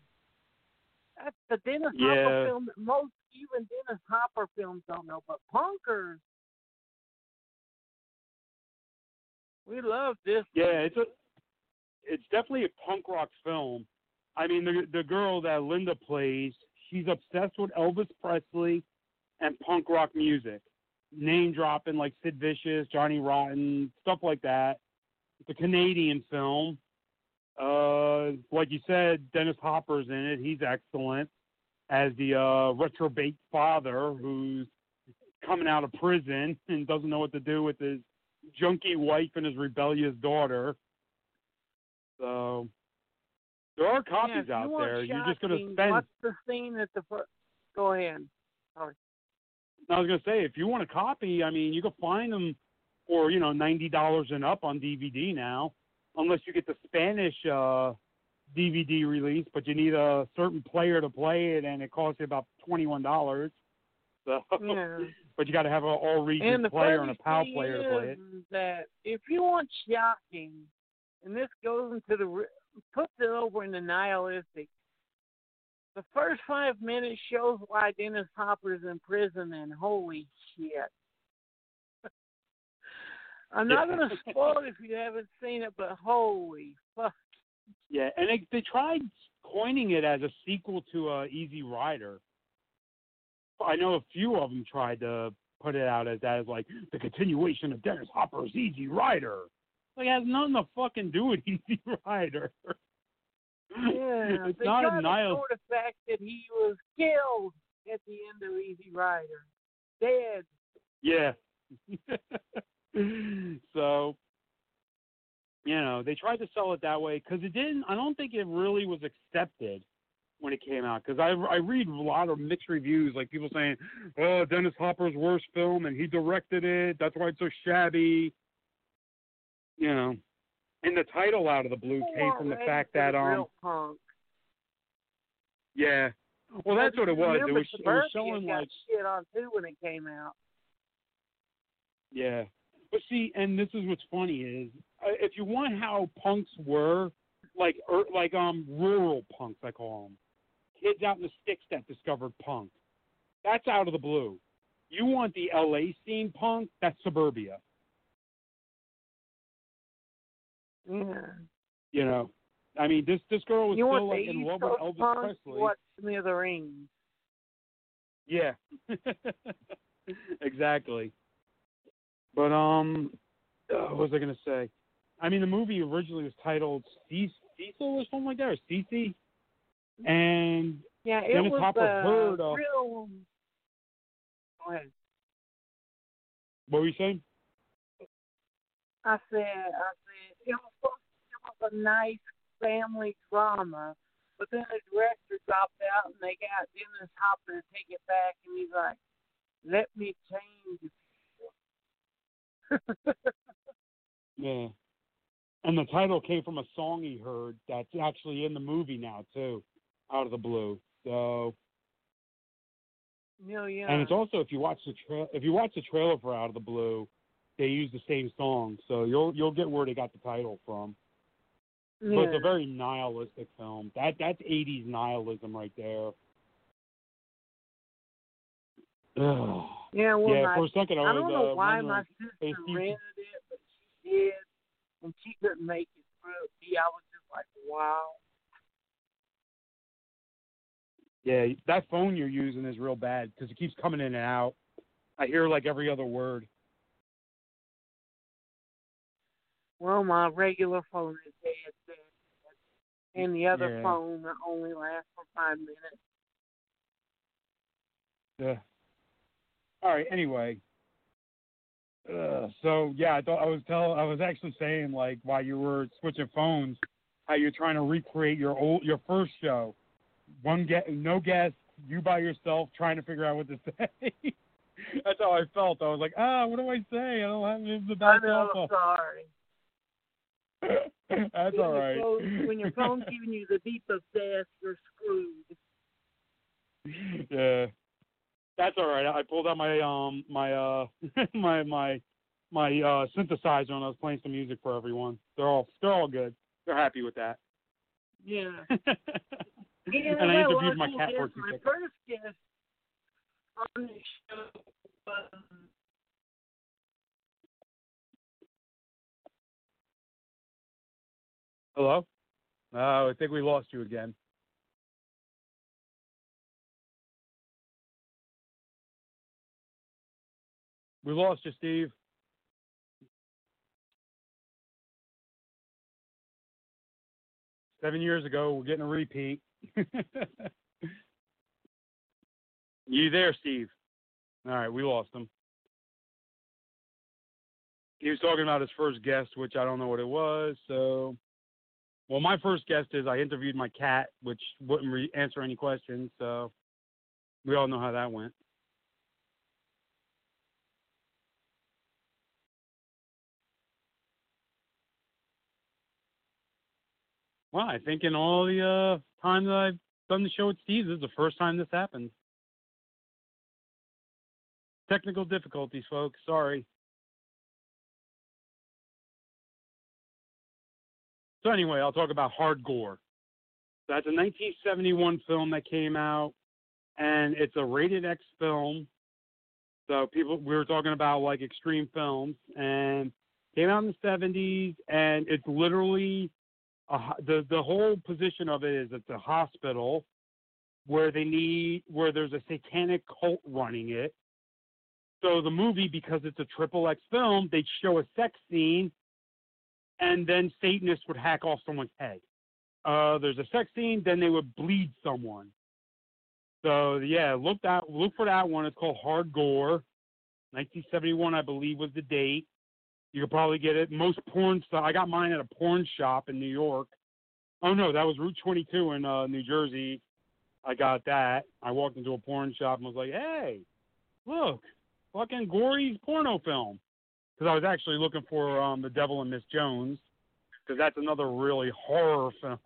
That's the Dennis Hopper film that most even Dennis Hopper films don't know. But Punkers, we love this. Yeah, it's a it's definitely a punk rock film. I mean, the the girl that Linda plays, she's obsessed with Elvis Presley and punk rock music, name dropping like Sid Vicious, Johnny Rotten, stuff like that. It's a Canadian film. Uh, like you said, Dennis Hopper's in it. He's excellent as the uh, retrobate father who's coming out of prison and doesn't know what to do with his junky wife and his rebellious daughter. So there are copies you out want there. You're just going to spend. What's the scene at the first? Go ahead. Sorry. I was going to say, if you want a copy, I mean, you can find them for you know ninety dollars and up on DVD now, unless you get the Spanish uh, DVD release, but you need a certain player to play it, and it costs you about twenty one dollars. So, Yeah. but you got to have an all region player and a PAL player to play it. that if you want shocking, and this goes into the puts it over in the nihilistic. The first five minutes shows why Dennis Hopper's in prison, and holy shit! I'm not going to spoil it if you haven't seen it, but holy fuck! Yeah, and they they tried coining it as a sequel to uh, Easy Rider. I know a few of them tried to put it out as that as like the continuation of Dennis Hopper's Easy Rider. Like it has nothing to fucking do with Easy Rider. Yeah, it's they not tried a to nihil. ignore the fact that he was killed at the end of Easy Rider, dead. Yeah. so, you know, they tried to sell it that way because it didn't. I don't think it really was accepted when it came out because I I read a lot of mixed reviews, like people saying, "Oh, Dennis Hopper's worst film, and he directed it. That's why it's so shabby." You know, and the title out of the blue came from the fact that um punk. yeah. Well, that's what it was. It was, it was showing like shit on too when it came out. Yeah. But see, and this is what's funny is uh, if you want how punks were, like er, like um rural punks, I call them, kids out in the sticks that discovered punk. That's out of the blue. You want the L.A. scene punk? That's suburbia. Yeah. You know, I mean, this this girl was You still like in love with Elvis punk? Presley. You want Smithereens? Yeah. exactly. But um, uh, what was I gonna say? I mean, the movie originally was titled Ce- Cecil or something like that, or Cece, and Yeah, it Dennis was Hopper uh, heard of- real. Go ahead. what were you saying? I said, I said it was it was a nice family drama, but then the director dropped out and they got Dennis Hopper to take it back, and he's like, "Let me change." it." Yeah. And the title came from a song he heard that's actually in the movie now too, out of the blue. So, know, yeah. and it's also if you watch the tra- if you watch the trailer for Out of the Blue, they use the same song, so you'll you'll get where they got the title from. But it's a very nihilistic film. That that's eighties nihilism right there. Ugh. Yeah, well, yeah, my, for a second I I was don't know uh, why my sister rented it, but she did, and she couldn't make it through. See, I was just like, wow. Yeah, that phone you're using is real bad because it keeps coming in and out. I hear like every other word. Well, my regular phone is dead. and the other Yeah. phone only lasts for five minutes. Yeah. All right. Anyway, Uh, so yeah, I thought I was tell I was actually saying like while you were switching phones, how you're trying to recreate your old your first show, one get no guest, you by yourself trying to figure out what to say. That's how I felt. I was like, ah, what do I say? I don't have this the I know, sorry. That's when all right. phone- when your phone's giving you the beep of death, you're screwed. yeah, that's all right. I pulled out my um my uh my my my uh synthesizer and I was playing some music for everyone. They're all they're all good. They're happy with that. Yeah. and Yeah, I well, interviewed my cat for My seconds. first guest on the show was Hello? Oh, I think we lost you again. We lost you, Steve. Seven years ago, we're getting a repeat. you there, Steve? All right, we lost him. He was talking about his first guest, which I don't know what it was. So, well, my first guest is I interviewed my cat, which wouldn't re- answer any questions. So, we all know how that went. Well, I think in all the uh, time that I've done the show with Steve, this is the first time this happened. Technical difficulties, folks. Sorry. So anyway, I'll talk about Hard Gore. That's a 1971 film that came out, and it's a rated X film. So people, we were talking about like extreme films, and came out in the 70s, and it's literally the the whole position of it is it's a hospital where they need where there's a satanic cult running it. So the movie, because it's a triple X film, they'd show a sex scene, and then Satanists would hack off someone's head. Uh, there's a sex scene, then they would bleed someone. So yeah, look that look for that one. It's called Hard Gore. 1971, I believe, was the date. You could probably get it. Most porn stuff. I got mine at a porn shop in New York. Oh no, that was Route 22 in uh, New Jersey. I got that. I walked into a porn shop and was like, "Hey, look, fucking gory porno film." Because I was actually looking for um, The Devil and Miss Jones. Because that's another really horror film.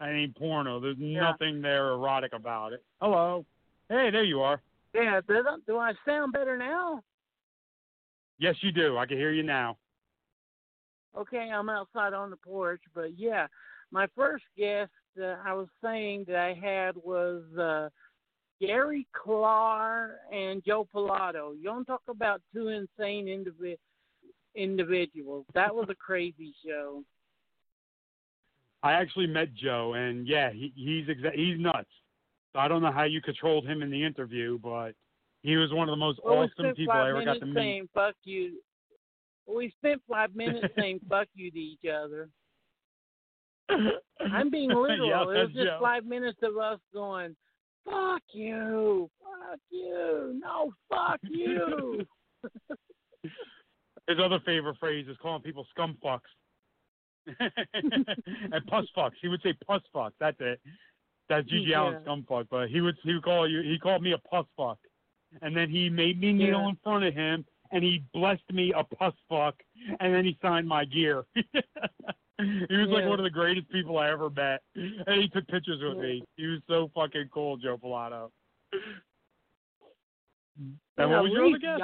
I ain't porno. There's nothing there erotic about it. Hello. Hey, there you are. yeah. Do I sound better now? Yes, you do. I can hear you now. Okay, I'm outside on the porch, but yeah, my first guest uh, I was saying that I had was uh, Gary Klar and Joe Pilato. You don't talk about two insane indivi- individuals. That was a crazy show. I actually met Joe, and yeah, he, he's exa- he's nuts. I don't know how you controlled him in the interview, but he was one of the most Well, awesome people I ever got to meet. saying "fuck you." We spent five minutes saying "fuck you" to each other. I'm being literal. Yeah, it was just five minutes of us going, "Fuck you, fuck you, no, fuck you." His other favorite phrase is calling people scum fucks. and puss fucks. He would say puss fuck. That's it. That's Gigi Yeah. Allen scum fuck. But he would he would call you he called me a puss fuck. And then he made me kneel Yeah. in front of him and he blessed me a puss fuck and then he signed my gear. he was like one of the greatest people I ever met. And he took pictures with me. He was so fucking cool, Joe Pilato. And Yeah, what was your other guess?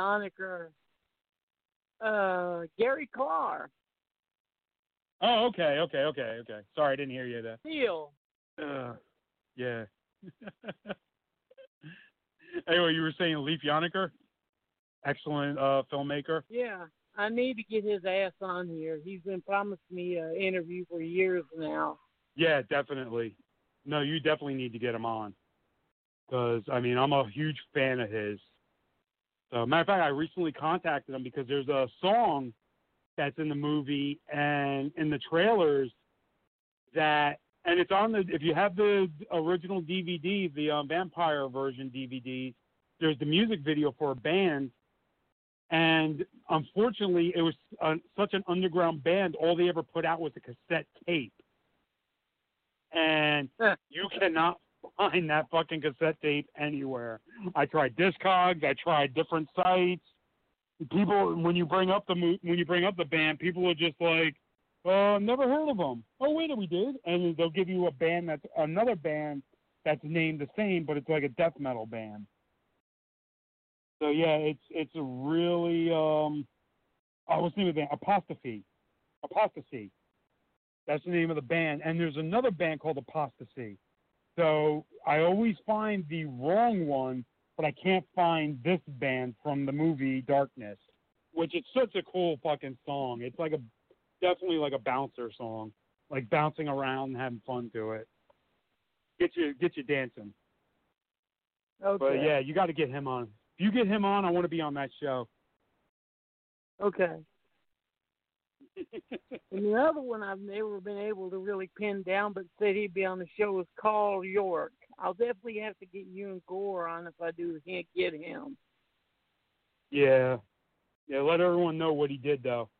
Uh, Gary Klar, Oh, okay, okay, okay, okay. Sorry, I didn't hear you there. Neil. Uh, yeah. anyway, you were saying Leif Jonker, excellent uh, filmmaker. Yeah, I need to get his ass on here. He's been promising me an interview for years now. Yeah, definitely. No, you definitely need to get him on. Because I mean, I'm a huge fan of his. So, matter of fact, I recently contacted him because there's a song that's in the movie and in the trailers that, and it's on the. If you have the original DVD, the um, vampire version DVD, there's the music video for a band, And unfortunately, it was uh, such an underground band. All they ever put out was a cassette tape, and you cannot find that fucking cassette tape anywhere. I tried Discogs. I tried different sites. People, when you bring up the mo- when you bring up the band, people are just like, "Oh, never heard of them." Oh, wait, we did, and they'll give you a band that's another band that's named the same, but it's like a death metal band. So yeah, it's it's a really um oh what's the name of the band? Apostasy. Apostasy. That's the name of the band. And there's another band called Apostasy. So I always find the wrong one, but I can't find this band from the movie Darkness, which is such a cool fucking song. It's like a definitely like a bouncer song, like bouncing around and having fun to it. Get you get you dancing. Okay. But yeah, you got to get him on. If you get him on, I want to be on that show. Okay. and the other one I've never been able to really pin down, but said he'd be on the show is Carl Yorke. I'll definitely have to get you and Gore on if I do can't get him. Yeah, yeah. Let everyone know what he did though,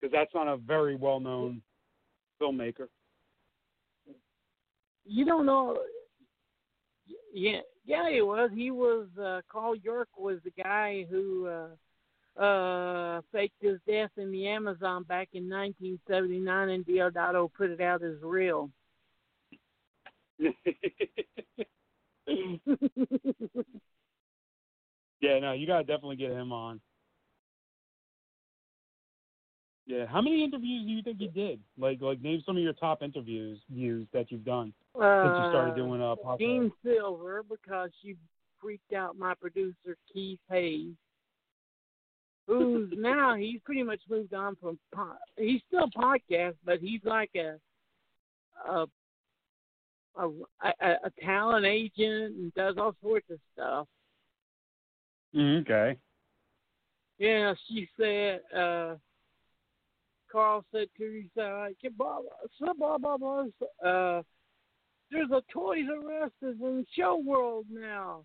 because that's not a very well-known filmmaker. You don't know. Yeah, yeah, he was. He was. Uh, Carl Yorke was the guy who uh, uh, faked his death in the Amazon back in 1979, and Deodato put it out as real. yeah, no, you gotta definitely get him on. Yeah, how many interviews do you think you did? Like, like name some of your top interviews views that you've done since you started doing uh podcast. Gene Silver because you freaked out my producer Keith Hayes, who's now he's pretty much moved on from po- he's still a podcast, but he's like a a a, a, a talent agent and does all sorts of stuff. Mm, okay. Yeah, she said. uh Carl said to he said, like, blah, blah, blah, blah, blah. Uh, there's a Toys R Us is in show world now.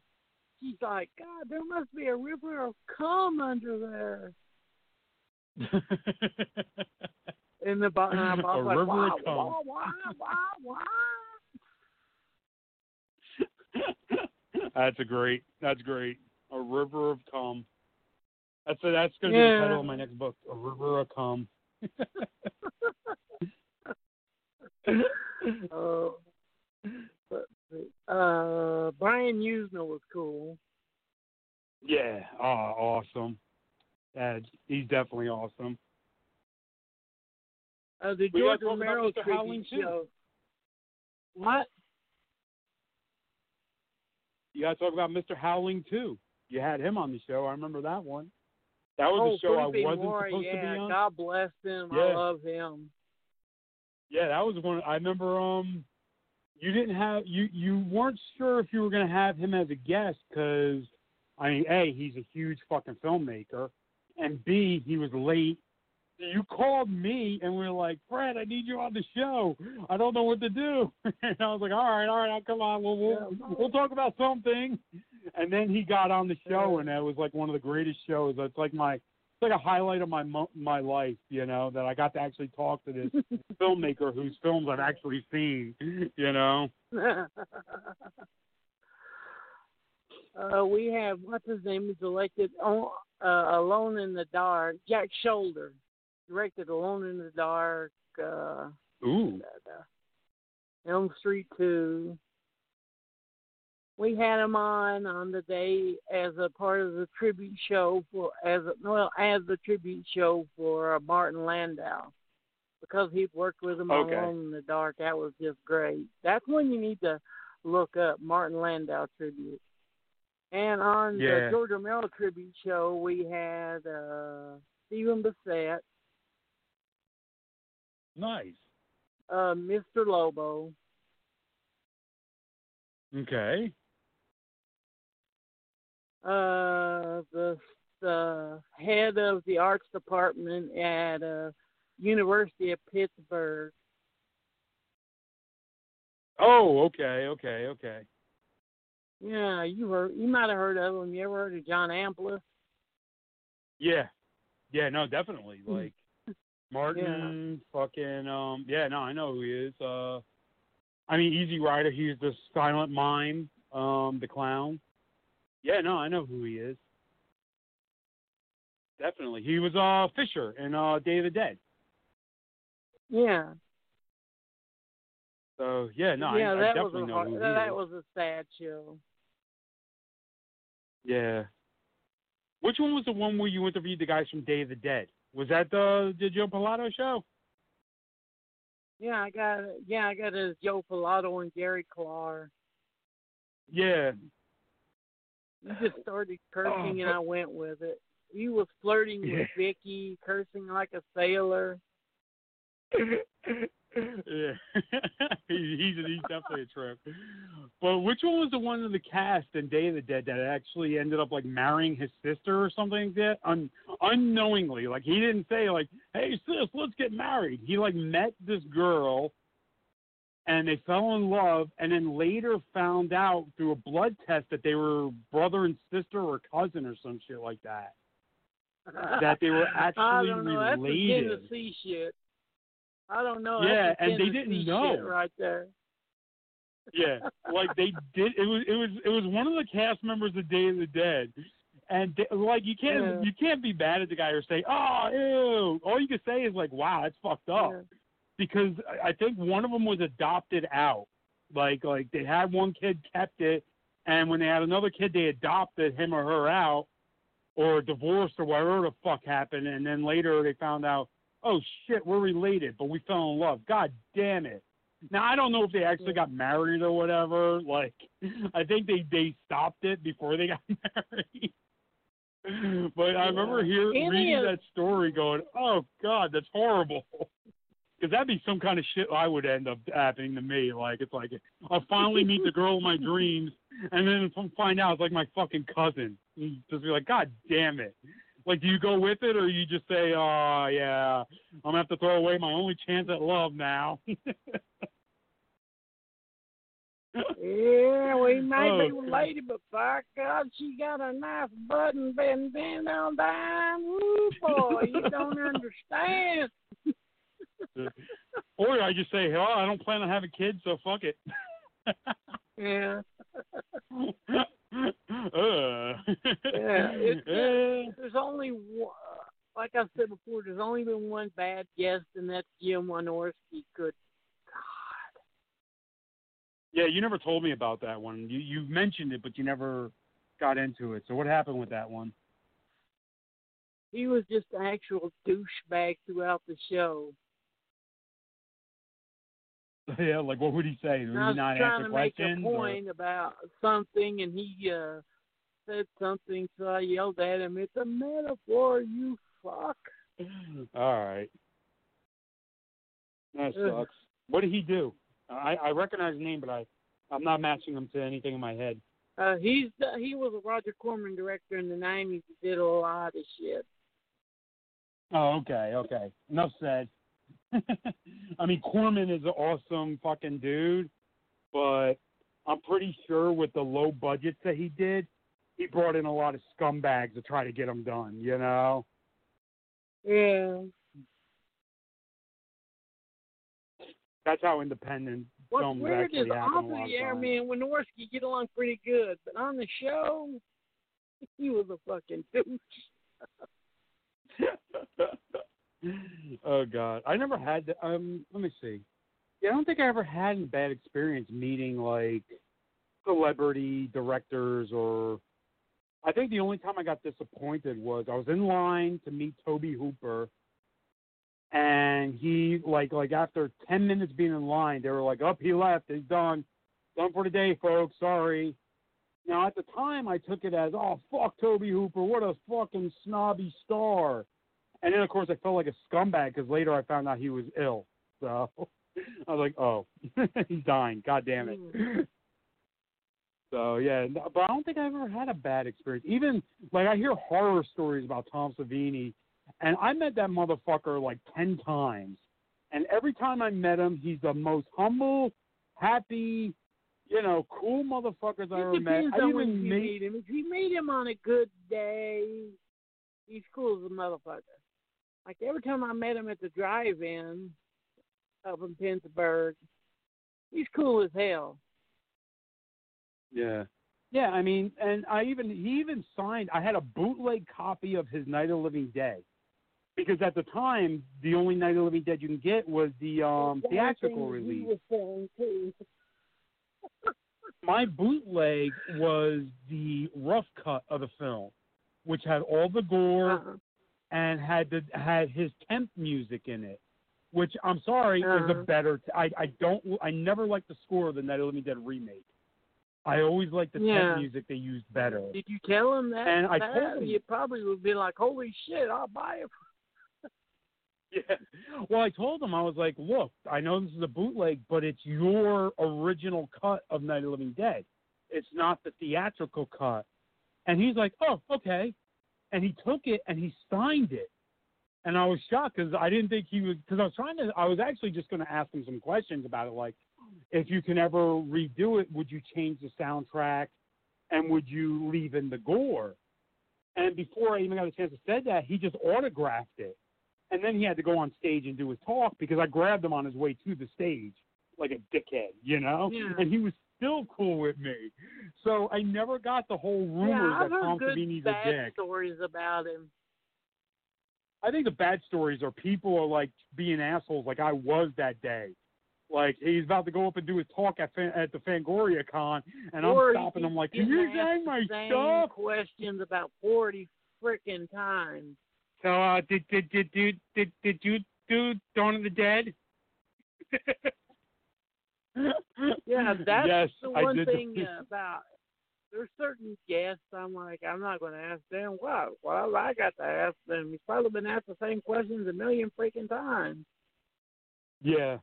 She's like, God, there must be a river of cum under there. In the bottom, I was A like, river wow, of cum. wow, wow, wow, wow. that's a great. That's great. A river of cum. That's a, that's going to be the title of my next book. A river of cum. uh, but, uh, Brian Usner was cool. Yeah. Oh, awesome. Yeah, he's definitely awesome. Uh, the We George Romero Mr. Howling, tribute show. What? You got to talk about Mr. Howling too. You had him on the show. I remember that one. That was oh, a show I wasn't supposed yeah, to be on. God bless him. I love him. Yeah, that was one. I remember. Um, you didn't have you you weren't sure if you were going to have him as a guest because I mean, a he's a huge fucking filmmaker, and b he was late. You called me and we were like, Fred, I need you on the show. I don't know what to do. and I was like, all right, all right, I'll come on. We'll we'll, we'll talk about something. And then he got on the show, and it was like one of the greatest shows. It's like my it's like a highlight of my my life, you know, that I got to actually talk to this filmmaker whose films I've actually seen, you know. uh, we have what's his name is elected on, uh, Alone in the Dark. Jack Sholder directed Alone in the Dark. Uh, Ooh. Elm Street Two. We had him on on the day as a part of the tribute show for as a, well as the tribute show for uh, Martin Landau because he worked with him Okay. on Alone in the Dark. That was just great. That's when you need to look up Martin Landau tribute. And on Yeah. the George Romero tribute show, we had uh, Stephen Bissette, Nice. uh, Mr. Lobo, Okay. uh, the the head of the arts department at uh, University of Pittsburgh. Oh, okay, okay, okay. Yeah, you heard you might have heard of him. You ever heard of John Amplas? Yeah, yeah, no, definitely. Like Martin, fucking, um, yeah, no, I know who he is. Uh, I mean, Easy Rider, he's the silent mime, um, the clown. Yeah, no, I know who he is. Definitely, he was uh Fisher in uh Day of the Dead. Yeah. So yeah, no, yeah, I, I that definitely was a know hard, who he that is. was a sad show. Yeah. Which one was the one where you interviewed the guys from Day of the Dead? Was that the the Joe Pilato show? Yeah, I got yeah, I got a Joe Pilato and Gary Klar. Yeah. He just started cursing and but- I went with it. He was flirting Oh, Yeah. with Vicky, cursing like a sailor. yeah, he, he's he's definitely a trip. But which one was the one in the cast in Day of the Dead that actually ended up like marrying his sister or something like that, un, unknowingly? Like he didn't say like, "Hey sis, let's get married." He like met this girl, and they fell in love, and then later found out through a blood test that they were brother and sister or cousin or some shit like that. That they were actually I don't know. That's the related. Tennessee shit. I don't know. Yeah, That's and they didn't know. right there. Yeah, like they did. It was it was it was one of the cast members of Day of the Dead, and like you can't Yeah. you can't be mad at the guy or say oh ew. All you can say is like wow that's fucked up Yeah. because I- I think one of them was adopted out. Like like they had one kid kept it, and when they had another kid they adopted him or her out, or divorced or whatever the fuck happened, and then later they found out oh shit we're related but we fell in love. God damn it. Now I don't know if they actually got married or whatever. Like I think they they stopped it before they got married. but I remember hearing reading that story, going, "Oh God, that's horrible." Because that'd be some kind of shit I would end up happening to me. Like it's like I'll finally meet the girl of my dreams, and then find out it's like my fucking cousin. You Just be like, God damn it! Like, do you go with it, or you just say, "Oh yeah, I'm gonna have to throw away my only chance at love now"? Yeah, we may Oh, be God. related, but by God, she got a nice button been on down. Woo, boy, you don't understand. or I just say, "Oh, I don't plan on having kids, so fuck it." Yeah. uh. Yeah, it's, Eh. There's only one, like I said before, there's only been one bad guest, and that's Jim Wynorski. Good God. Yeah, you never told me about that one. You you mentioned it, but you never got into it. So what happened with that one? He was just an actual douchebag throughout the show. yeah, like what would he say? Would And I he was not trying answer to make a questions? or- point about something, and he uh, said something, so I yelled at him, "It's a metaphor, you fuck." All right. That Ugh. sucks. What did he do? I I recognize the name, but I I'm not matching him to anything in my head. Uh, he's the, he was a Roger Corman director in the '90s. He did a lot of shit. Oh, okay, okay. Enough said. I mean, Corman is an awesome fucking dude, but I'm pretty sure with the low budgets that he did, he brought in a lot of scumbags to try to get them done. You know? Yeah. That's how independent What's films weird actually is happen off of the air, and Wynorski get along pretty good, but on the show, he was a fucking douche. oh God, I never had. The, um, let me see. Yeah, I don't think I ever had a bad experience meeting like celebrity directors or. I think the only time I got disappointed was I was in line to meet Tobe Hooper, and he like like after ten minutes being in line, they were like, "Up, he left. He's done, done for the day, folks. Sorry." Now at the time, I took it as, "Oh fuck, Tobe Hooper, what a fucking snobby star." And then, of course, I felt like a scumbag because later I found out he was ill. So I was like, oh, he's dying. God damn it. Mm. So, yeah, but I don't think I've ever had a bad experience. Even, like, I hear horror stories about Tom Savini, and I met that motherfucker like 10 times. And every time I met him, he's the most humble, happy, you know, cool motherfuckers I ever met. I even you meet him. If you meet him on a good day, He's cool as a motherfucker. Like every time I met him at the drive-in up in Pittsburgh, he's cool as hell. Yeah. Yeah, I mean, and I even he even signed. I had a bootleg copy of his Night of Living Dead, because at the time the only Night of the Living Dead you can get was the um theatrical release. was saying too. My bootleg was the rough cut of the film, which had all the gore Uh-huh. and had the had his temp music in it. Which I'm sorry is a Uh-huh. better. I I don't. I never liked the score of the Night of the Living Dead remake. I always liked the Yeah. temp music they used better. Did you tell him that? And I that? told him- You probably would be like, "Holy shit, I'll buy it." Yeah. Well, I told him I was like, look, I know this is a bootleg, but it's your original cut of Night of Living Dead. It's not the theatrical cut. And he's like, oh, okay. And he took it and he signed it. And I was shocked because I didn't think he was because I was trying to. I was actually just going to ask him some questions about it, like if you can ever redo it, would you change the soundtrack, and would you leave in the gore? And before I even got a chance to say that, he just autographed it. And then he had to go on stage and do his talk because I grabbed him on his way to the stage like a dickhead, you know? Yeah. And he was still cool with me. So I never got the whole rumors yeah, that Tom good Savini's a dick. stories about him. I think the bad stories are people are like being assholes like I was that day. Like he's about to go up and do his talk at Fan, at the Fangoria Con, and I'm stopping him like, "Can you say my same stuff?" questions about forty freaking times. So, uh, did did did did did did you do Dawn of the Dead? Yeah, that's yes, the I one thing the- uh, about. There's certain guests I'm like, I'm not going to ask them. What? Well, I got to ask them. He's probably been asked the same questions a million freaking times. Yeah.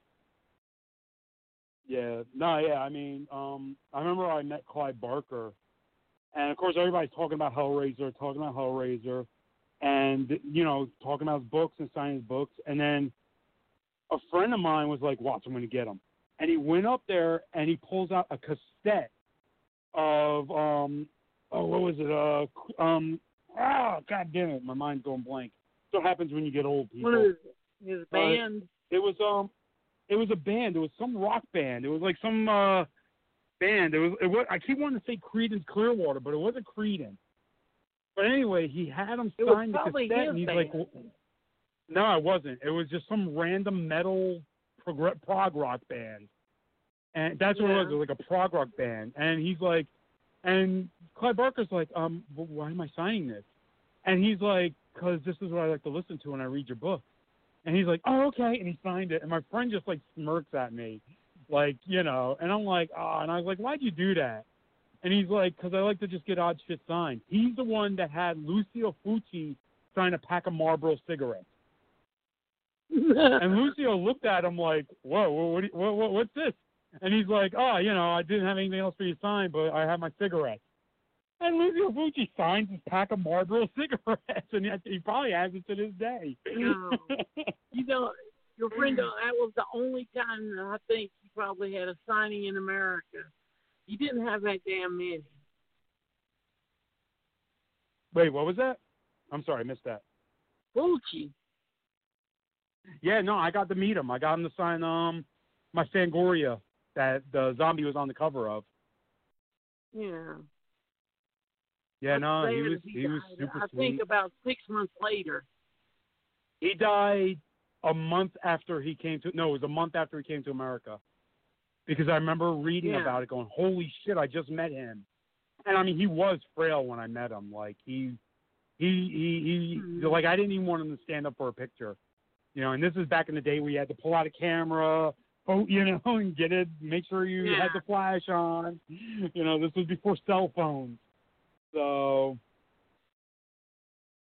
Yeah. No, yeah, I mean, um I remember I met Clive Barker and of course everybody's talking about Hellraiser, talking about Hellraiser and you know, talking about his books and signing his books and then a friend of mine was like, Watch, I'm gonna get him and he went up there and he pulls out a cassette of um oh what was it? Uh um ah god damn it, my mind's going blank. So happens when you get old people. One of his, his Uh, band. It was um, it was a band. It was some rock band. It was like some uh band. It was. It was. I keep wanting to say Creedence Clearwater, but it wasn't Creedence. But anyway, he had him sign the cassette, and he's like, "Well, "No, it wasn't. It was just some random metal prog, prog rock band." And that's what it was. It was like a prog rock band. And he's like, and Clive Barker's like, um, well, why am I signing this? And he's like, because this is what I like to listen to when I read your book. And he's like, oh, okay. And he signed it. And my friend just like smirks at me, like, you know, and I'm like, oh, and I was like, why'd you do that? And he's like, because I like to just get odd shit signed. He's the one that had Lucio Fulci sign a pack of Marlboro cigarettes. And Lucio looked at him like, whoa, what, what, what, what, what's this? And he's like, oh, you know, I didn't have anything else for you to sign, but I have my cigarettes. And Lucio Fulci signs his pack of Marlboro cigarettes, and he, he probably has it to this day. No. you know, your friend, uh, that was the only time I think he probably had a signing in America. He didn't have that damn many. Wait, what was that? I'm sorry, I missed that. Fulci. Yeah, no, I got to meet him. I got him to sign um my Fangoria that the zombie was on the cover of. Yeah. Yeah, I'm no, he was he he was super I sweet. think about six months later. He died a month after he came to. No, it was a month after he came to America. Because I remember reading Yeah. about it, going, "Holy shit! I just met him." And I mean, he was frail when I met him. Like he, he, he, he. Mhm. Like I didn't even want him to stand up for a picture. You know, and this is back in the day where you had to pull out a camera, oh, you know, and get it, make sure you Yeah. had the flash on. You know, this was before cell phones. So,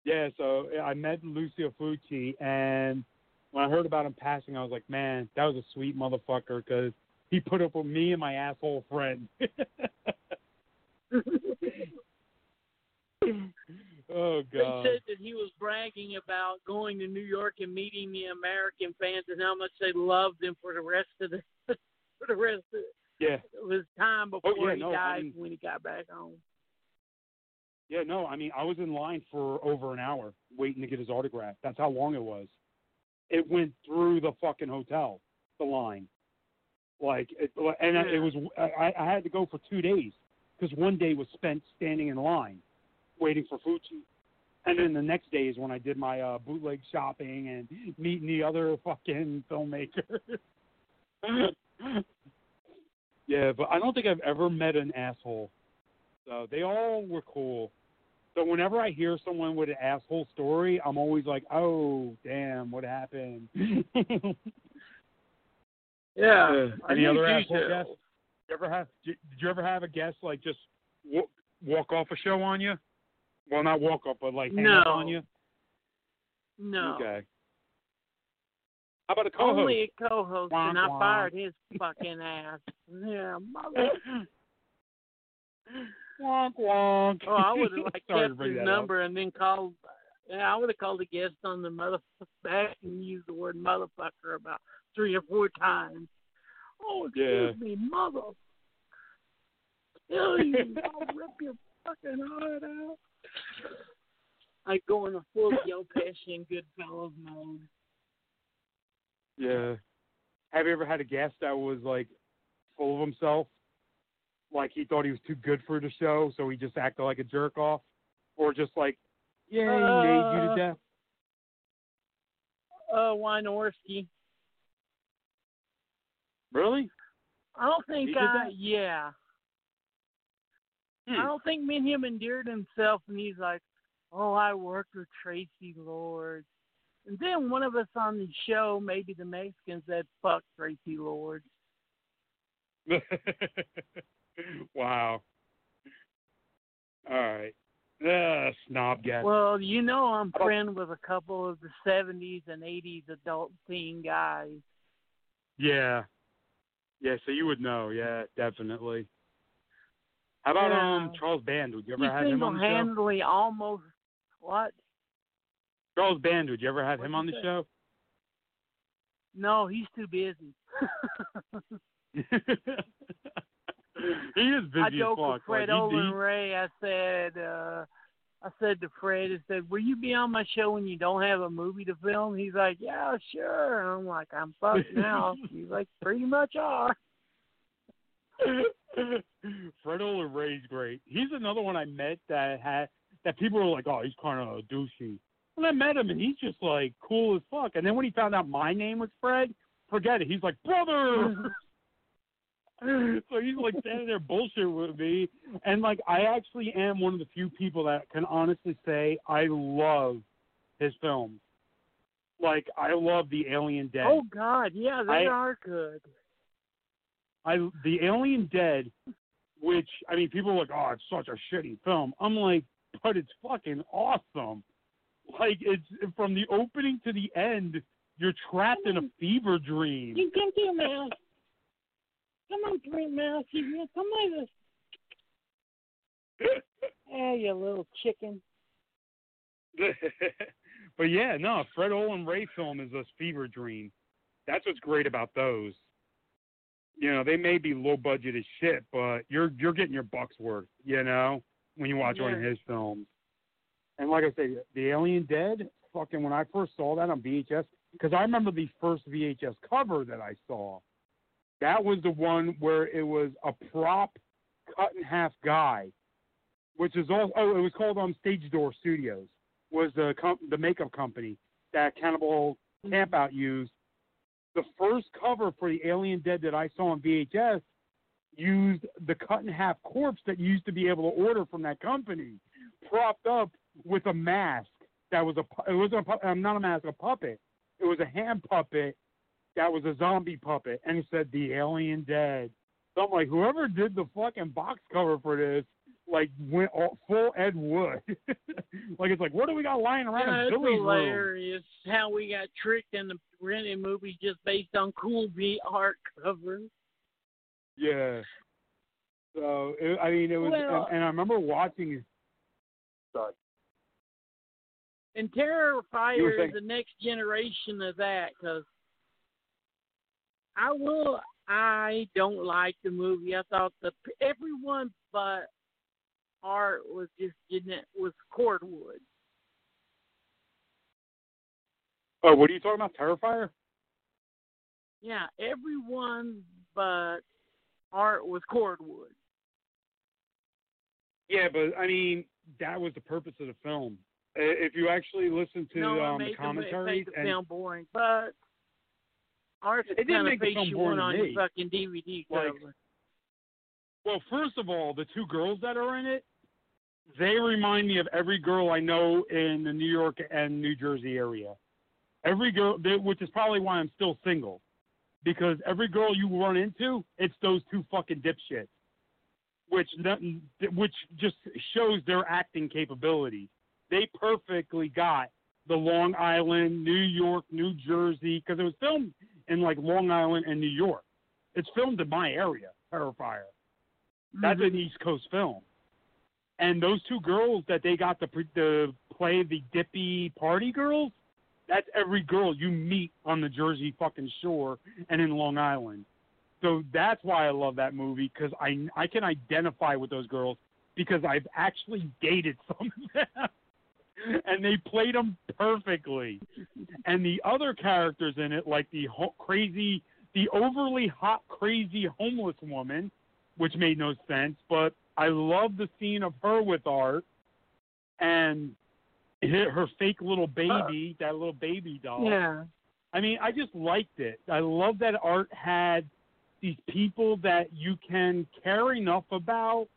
yeah, so I met Lucio Fulci, and when I heard about him passing, I was like, man, that was a sweet motherfucker because he put up with me and my asshole friend. oh god. said that he was bragging about going to New York and meeting the American fans and how much they loved him for the rest of the for the rest of Yeah. of his time oh, before Oh, yeah, he no, I died mean- when he got back home. Yeah, no, I mean, I was in line for over an hour waiting to get his autograph. That's how long it was. It went through the fucking hotel, the line. Like, it, and it was, I, I had to go for two days because one day was spent standing in line waiting for Fulci. And then the next day is when I did my uh, bootleg shopping and meeting the other fucking filmmakers. yeah, but I don't think I've ever met an asshole. So they all were cool. So whenever I hear someone with an asshole story, I'm always like, "Oh, damn, what happened?" Yeah. Uh, I Any need other asshole details. guests? You ever have? Did you ever have a guest like just w- walk off a show on you? Well, not walk off, but like hang up No. on you. No. Okay. How about a co-host? Only a co-host, Wonk, and I wonk. fired his fucking ass. Yeah, mother. wonk wonk. Oh, I would have like Sorry to kept his that up. number and then called. Yeah, I would have called the guest on the motherfucker back and used the word motherfucker about three or four times. Oh, excuse Yeah. me, mother. Kill you! I'll rip your fucking heart out. I go in a full Pesci and Goodfellas mode. Yeah. Have you ever had a guest that was like full of himself? Like he thought he was too good for the show, so he just acted like a jerk off? Or just like, yeah, he made you to Uh, death? Uh, Wynorski. Really? I don't think He did I. that? Yeah. Hmm. I don't think me and him endeared himself, and he's like, "Oh, I worked with Traci Lord." And then one of us on the show, maybe the Mexicans, said, "Fuck Traci Lord." wow. All right. Uh, snob guest. Well, you know, I'm friend with a couple of the '70s and '80s adult teen guys. yeah. Yeah, so you would know. Yeah, definitely. How about Yeah. um Charles Band? Would you ever He have him on the show? single-handedly almost what? Charles Band, would you ever have What'd him on the say? show? No, he's too busy. he is busy I joked with Fred like, Olen Ray. I said, uh, I said to Fred, I said, "Will you be on my show when you don't have a movie to film?" He's like, "Yeah, sure." And I'm like, "I'm fucked now." He's like, "Pretty much are." Fred Olen Ray's great. He's another one I met that had that people were like, "Oh, he's kind of a douchey." And I met him, and he's just like cool as fuck. And then when he found out my name was Fred, forget it. He's like, "Brother." so he's like standing there bullshit with me, and like I actually am one of the few people that can honestly say I love his films. Like I love the Alien Dead. Oh God, yeah, they I- are good. I the Alien Dead, which I mean, people are like, "Oh, it's such a shitty film." I'm like, but it's fucking awesome. Like it's from the opening to the end, you're trapped in a mm. fever dream. You come here, Mouse. Come on, Brent Mouse. You come us. Hey, ah, you little chicken. but yeah, no, Fred Olen Ray film is a fever dream. That's what's great about those. You know, they may be low budget as shit, but you're you're getting your bucks worth. You know, when you watch one of his films. And like I say, the Alien Dead. Fucking when I first saw that on VHS, because I remember the first VHS cover that I saw. That was the one where it was a prop cut in half guy, which is all. Oh, it was called on Stage Door Studios. Was the com- the makeup company that Cannibal Campout used. The first cover for the Alien Dead that I saw on VHS used the cut in half corpse that you used to be able to order from that company, propped up with a mask that was a pu- it wasn't a pu- um, not a mask a puppet. It was a hand puppet that was a zombie puppet, and it said the Alien Dead. So I'm like, whoever did the fucking box cover for this, like went all, full Ed Wood. like it's like, what do we got lying around Yeah, in Billy's room? hilarious how we got tricked into renting movies just based on cool V art covers. Yeah. So it, I mean, it was, Well- and, and I remember watching. Sorry. And Terrifier is the next generation of that because I will. I don't like the movie. I thought the everyone but art was just gene- was cordwood. Oh, what are you talking about? Terrifier? Yeah, everyone but art was cordwood. Yeah, but I mean that was the purpose of the film. If you actually listen to no, um, the made, the, it made the and film boring, but art's It didn't make face you want on your fucking DVD Like. Well, first of all, the two girls that are in it, they remind me of every girl I know in the New York and New Jersey area. Every girl, they, which is probably why I'm still single, because every girl you run into, it's those two fucking dipshits, which nothing- which just shows their acting capabilities. They perfectly got the Long Island, New York, New Jersey, because it was filmed in like Long Island and New York. It's filmed in my area, Terrifier. That's Mm-hmm. an East Coast film. And those two girls that they got to, pre- to play the dippy party girls, that's every girl you meet on the Jersey fucking shore and in Long Island. So that's why I love that movie because I I can identify with those girls because I've actually dated some of them, and they played them perfectly. And the other characters in it, like the ho- crazy, the overly hot, crazy homeless woman, which made no sense, but I love the scene of her with Art and her her fake little uh, baby, that little baby doll. Yeah. I mean, I just liked it. I love that Art had these people that you can care enough about,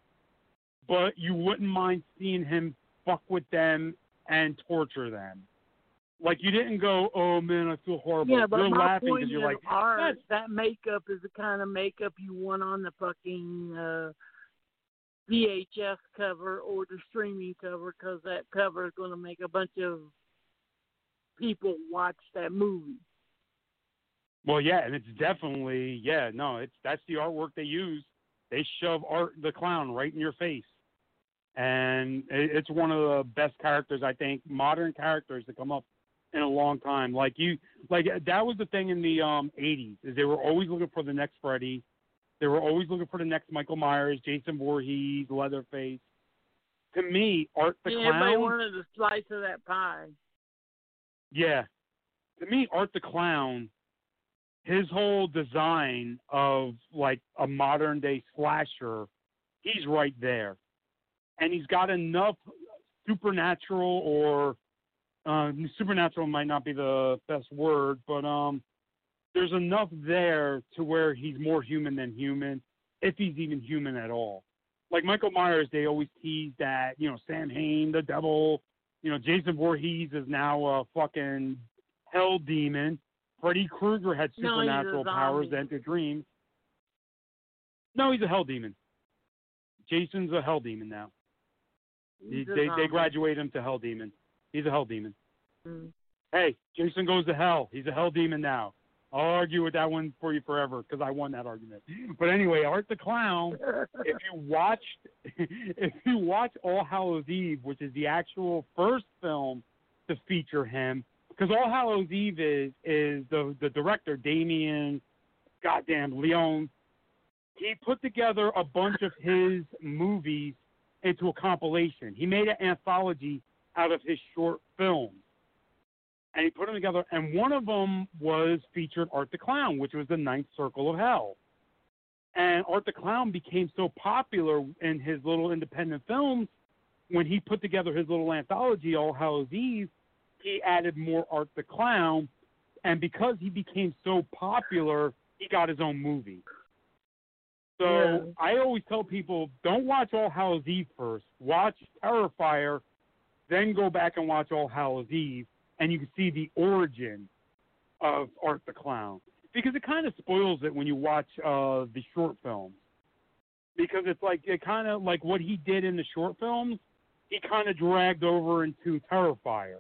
but you wouldn't mind seeing him fuck with them and torture them. Like you didn't go, oh man, I feel horrible. Yeah, but You're my laughing point because you're like, art, "That's- that makeup is the kind of makeup you want on the fucking uh, VHS cover or the streaming cover because that cover is going to make a bunch of people watch that movie. Well, yeah, and it's definitely yeah, no, it's that's the artwork they use. They shove Art the clown right in your face, and it's one of the best characters I think modern characters to come up in a long time. Like you, like that was the thing in the um '80s is they were always looking for the next Freddy, they were always looking for the next Michael Myers, Jason Voorhees, Leatherface. To me, Art the yeah, everybody wanted a slice of that pie. Yeah. To me, Art the Clown, his whole design of like a modern day slasher, he's right there. And he's got enough supernatural or uh, supernatural might not be the best word, but um, there's enough there to where he's more human than human, if he's even human at all. Like Michael Myers, they always tease that you know Samhain, the devil, you know, Jason Voorhees is now a fucking hell demon. Freddy Krueger had No, supernatural powers zombie. to enter dreams. No, he's a hell demon. Jason's a hell demon now. He- they they graduate him to hell demon. He's a hell demon. Mm. Hey, Jason goes to hell. He's a hell demon now. I'll argue with that one for you forever because I won that argument. But anyway, Art the Clown if you watched if you watch All Hallows Eve, which is the actual first film to feature him, because All Hallows Eve is is the the director Damien, goddamn Leone. He put together a bunch of his movies into a compilation. He made an anthology out of his short films. And he put them together, and one of them was featured Art the Clown, which was the Ninth Circle of Hell. And Art the Clown became so popular in his little independent films when he put together his little anthology, All Hallows Eve, he added more Art the Clown. And because he became so popular, he got his own movie. So Yeah. I always tell people don't watch All Hallows Eve first. Watch Terrifier, then go back and watch All Hallows Eve, and you can see the origin of Art the Clown because it kind of spoils it when you watch uh, the short films. Because it's like it kind of like what he did in the short films, he kind of dragged over into Terrifier.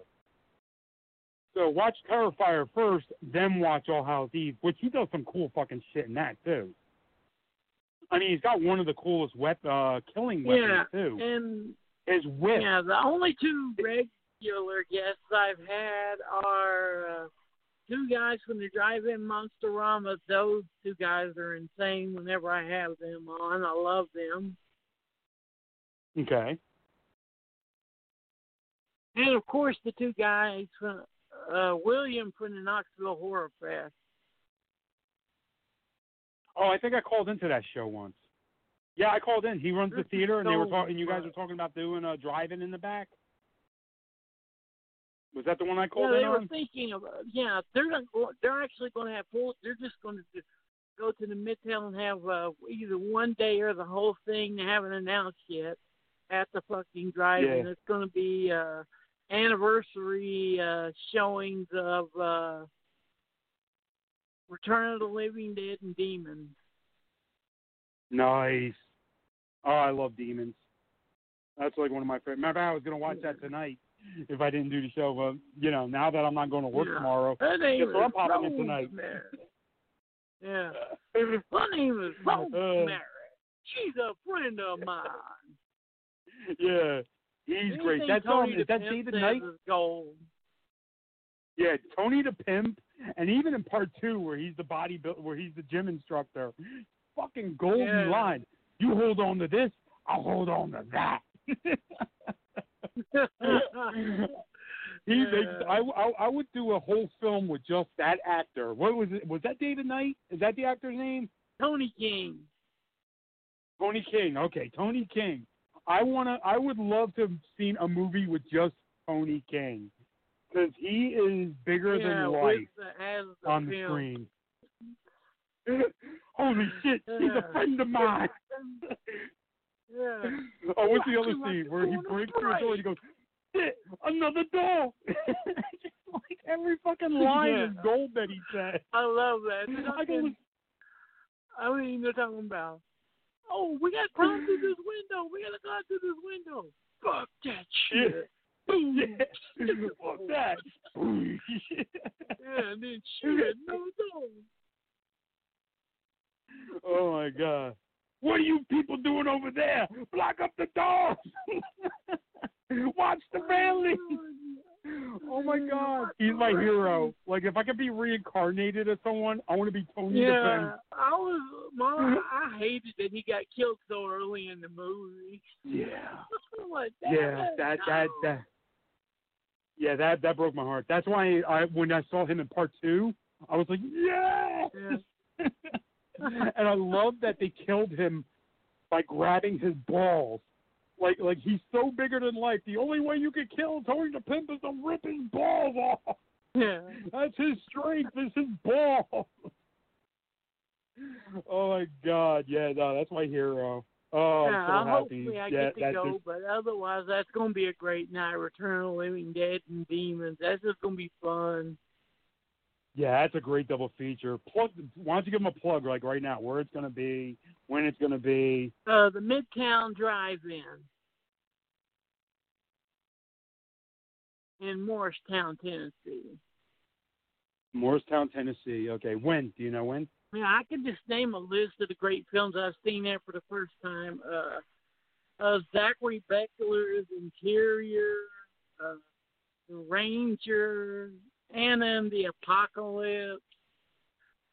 So watch Terrifier first, then watch All Hallows Eve, which he does some cool fucking shit in that too. I mean, he's got one of the coolest wep- uh, killing weapons Yeah, too. and His whip. yeah, the only two regular guests I've had are uh, two guys from the Drive-In Monsterama. Those two guys are insane. Whenever I have them on, I love them. Okay. And of course, the two guys, from, uh, William from the Knoxville Horror Fest. Oh, I think I called into that show once. Yeah, I called in. He runs the This is theater, and they were talking. You guys were talking about doing a drive-in in the back. Was that the one I called? Yeah, they in were on? thinking of. uh, Yeah, they're not. They're actually going to have full. They're just going to go to the Midtown and have uh, either one day or the whole thing. They haven't announced yet at the fucking drive-in. Yeah. It's going to be uh, anniversary uh, showings of uh, Return of the Living Dead and Demons. Nice. Oh, I love Demons. That's like one of my favorite. Remember, I was gonna watch that tonight if I didn't do the show. But you know, now that I'm not going to work Yeah. tomorrow, Her name guess what I'm popping in tonight. Yeah. Her name is Uh. Rosemary. She's a friend of mine. yeah, he's great. That's Tony um, is that David Knight? gold. Yeah, Tony the Pimp, and even in part two where he's the body where he's the gym instructor, fucking golden Yeah. line. You hold on to this, I'll hold on to that. he makes. I, I I would do a whole film with just that actor. What was it? Was that David Knight? Is that the actor's name? Tony King. Tony King. Okay, Tony King. I wanna. I would love to have seen a movie with just Tony King because he is bigger yeah, than life the, on the film. screen. Holy shit, he's a friend of mine. Yeah. oh, what's the other scene where he breaks through a door and he goes, shit, another door. Just like every fucking line Yeah. is gold that he said. I love that. They're I talking- go, I mean, they're talking about, oh, we got to climb through this window. We got to climb through this window. Fuck that shit. Yeah, fuck that. Yeah, and then shoot it. No, no. oh my god. What are you people doing over there? Block up the doors. Watch the family. Oh my god. He's my hero. Like if I could be reincarnated as someone, I want to be Tony Yeah, the I was, Mom, I hated that he got killed so early in the movie. Yeah. Like, Yeah, "Damn, that no." that that. Yeah, that that broke my heart. That's why I when I saw him in part two, I was like, yes. and I love that they killed him by grabbing his balls. Like like he's so bigger than life. The only way you could kill Tony the Pimp is to rip his balls off. Yeah. That's his strength. Is his balls. oh my God! Yeah, no, that's my hero. Oh, I'm so happy. hopefully I yeah, get to go, just- but otherwise that's gonna be a great night. Return of Living Dead and Demons. That's just gonna be fun. Yeah, that's a great double feature. Plug. Why don't you give them a plug like right now? Where it's going to be, when it's going to be. Uh, the Midtown Drive-In in Morristown, Tennessee. Morristown, Tennessee. Okay, when? Do you know when? Yeah, I can just name a list of the great films I've seen there for the first time. Uh, uh, Zachary Beckler's Interior, uh, The Ranger, Anna and the Apocalypse,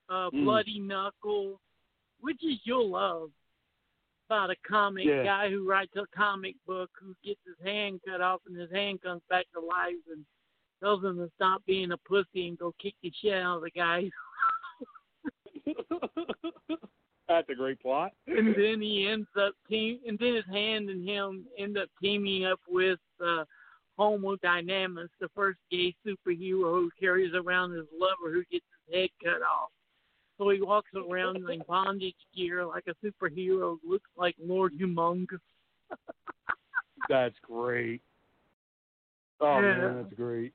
uh, Mm. Bloody Knuckles, which is you'll love. About a comic Yeah. guy who writes a comic book who gets his hand cut off and his hand comes back to life and tells him to stop being a pussy and go kick the shit out of the guy That's a great plot. and then he ends up team and then his hand and him end up teaming up with uh Homo Dynamis, the first gay superhero who carries around his lover who gets his head cut off. So he walks around in bondage gear like a superhero, looks like Lord Humungus. That's great. Oh Yeah. man, that's great.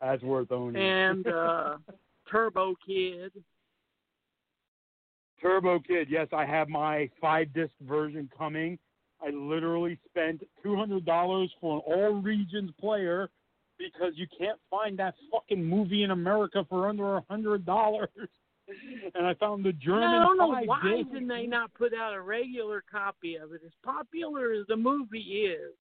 That's worth owning. And uh Turbo Kid. Turbo Kid. Yes, I have my five disc version coming. I literally spent two hundred dollars for an all regions player because you can't find that fucking movie in America for under a hundred dollars. And I found the German I don't know why disc. didn't they not put out a regular copy of it? As popular as the movie is.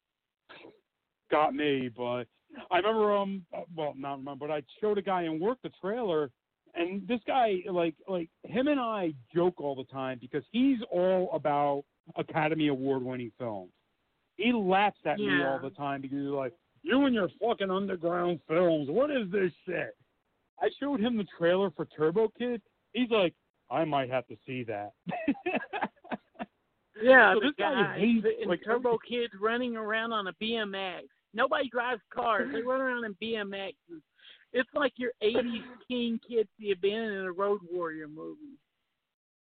got me, but I remember um well not remember, but I showed a guy in work the trailer and this guy like like him and I joke all the time because he's all about Academy Award winning films. He laughs at me all the time because he's like, "You and your fucking underground films. What is this shit?" I showed him the trailer for Turbo Kid. He's like, "I might have to see that." Yeah, So this guy guy hates, in like, Turbo Kids running around on a BMX. Nobody drives cars. They run around in BMXs. It's like your '80s teen kids have been in a Road Warrior movie.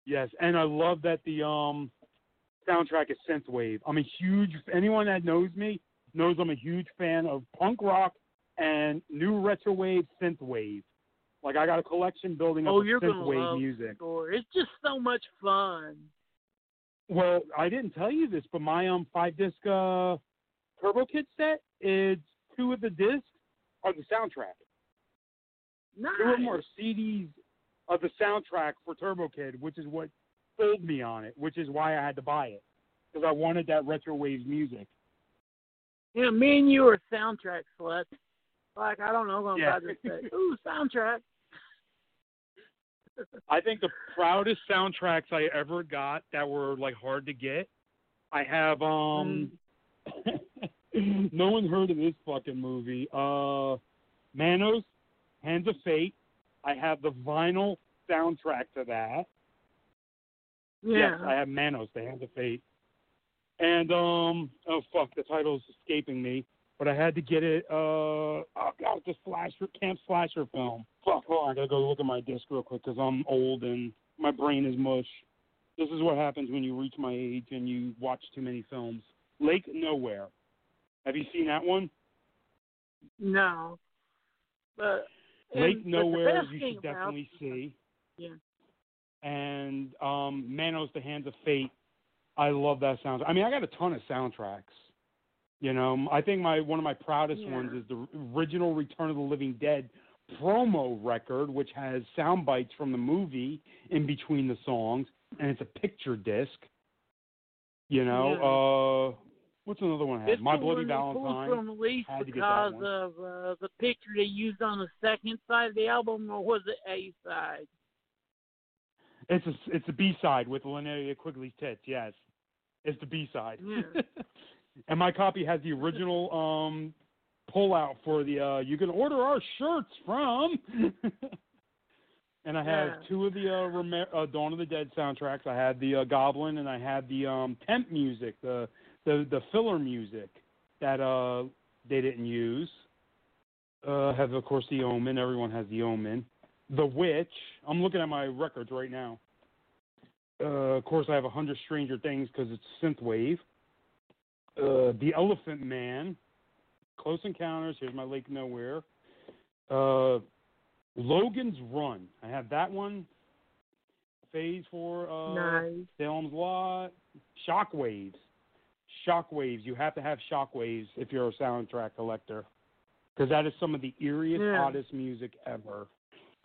Yes, and I love that the um soundtrack is synthwave. I'm a huge anyone that knows me knows I'm a huge fan of punk rock and new retro wave synthwave. Like I got a collection building up Oh, of synthwave love music. the. It's just so much fun. Well, I didn't tell you this, but my um five disc uh Turbo Kid set, it's two of the discs are the soundtrack. Nice. Two of them are CDs of the soundtrack for Turbo Kid, which is what sold me on it, which is why I had to buy it because I wanted that retro waves music. Know, me and you are soundtrack sluts. Like I don't know, I'm Yeah. about to say, ooh, soundtrack. I think the proudest soundtracks I ever got that were like hard to get. I have um no one heard of this fucking movie. Uh Manos, Hands of Fate. I have the vinyl soundtrack to that. Yeah. Yes, I have Manos, the Hands of Fate. And um oh fuck, the title's escaping me. But I had to get it uh oh god, the slasher camp slasher film. Fuck, hold on, I gotta go look at my disc real quick because I'm old and my brain is mush. This is what happens when you reach my age and you watch too many films. Lake Nowhere. Have you seen that one? No. But Lake and- but the Nowhere you should definitely see. Yeah. and um, Manos, The Hands of Fate. I love that sound. I mean, I got a ton of soundtracks. You know, I think my one of my proudest Yeah. ones is the original Return of the Living Dead promo record, which has sound bites from the movie in between the songs, and it's a picture disc. You know, uh, what's another one I have? It's My Bloody one they pulled Valentine. from release Had to get that because of uh, the picture they used on the second side of the album, or was it A side? It's a it's a B side with Linnea Quigley's tits. Yes, it's the B side. Yeah. and my copy has the original um pullout for the uh you can order our shirts from. and I have Yeah. two of the uh, uh Dawn of the Dead soundtracks. I had the uh, Goblin and I had the um temp music, the the the filler music that uh they didn't use. Uh have of course the Omen. Everyone has the Omen. The Witch. I'm looking at my records right now. Uh, of course, I have a hundred Stranger Things because it's synthwave. Uh, the Elephant Man, Close Encounters. Here's my Lake Nowhere. Uh, Logan's Run. I have that one. Phase Four. Uh, Nice. Salem's Lot. Shockwaves. Shockwaves. You have to have shockwaves if you're a soundtrack collector, because that is some of the eeriest, Yeah. oddest music ever.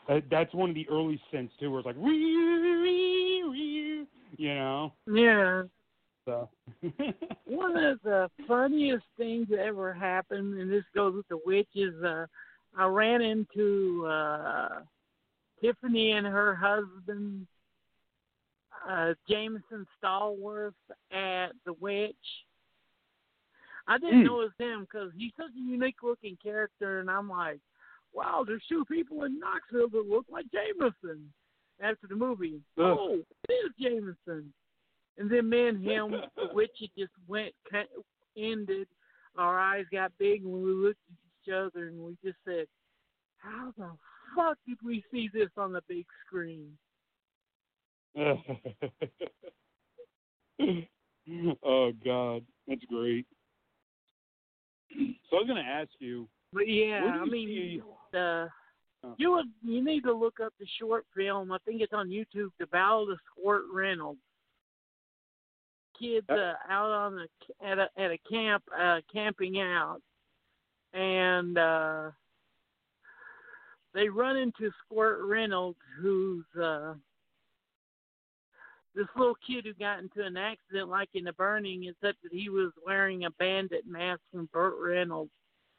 That, that's one of the early synths too, where it's like, you know. Yeah. So. One of the funniest things that ever happened, and this goes with the witch, is uh, I ran into uh, Tiffany and her husband, uh, Jameson Stallworth, at the witch. I didn't Mm. know it was him because he's such a unique looking character, and I'm like, wow, there's two people in Knoxville that look like Jameson after the movie. Ugh. Oh, it is Jameson. And then me and him, the witch, it just went ended. Our eyes got big, and we looked at each other, and we just said, "How the fuck did we see this on the big screen?" oh God, that's great. So I was going to ask you. But yeah, do I you mean, see- uh, Oh. you would you need to look up the short film. I think it's on YouTube. The Battle of Squirt Reynolds. Kids uh, out on the at a at a camp uh, camping out, and uh, they run into Squirt Reynolds, who's uh, this little kid who got into an accident like in the burning, except that he was wearing a bandit mask from Burt Reynolds,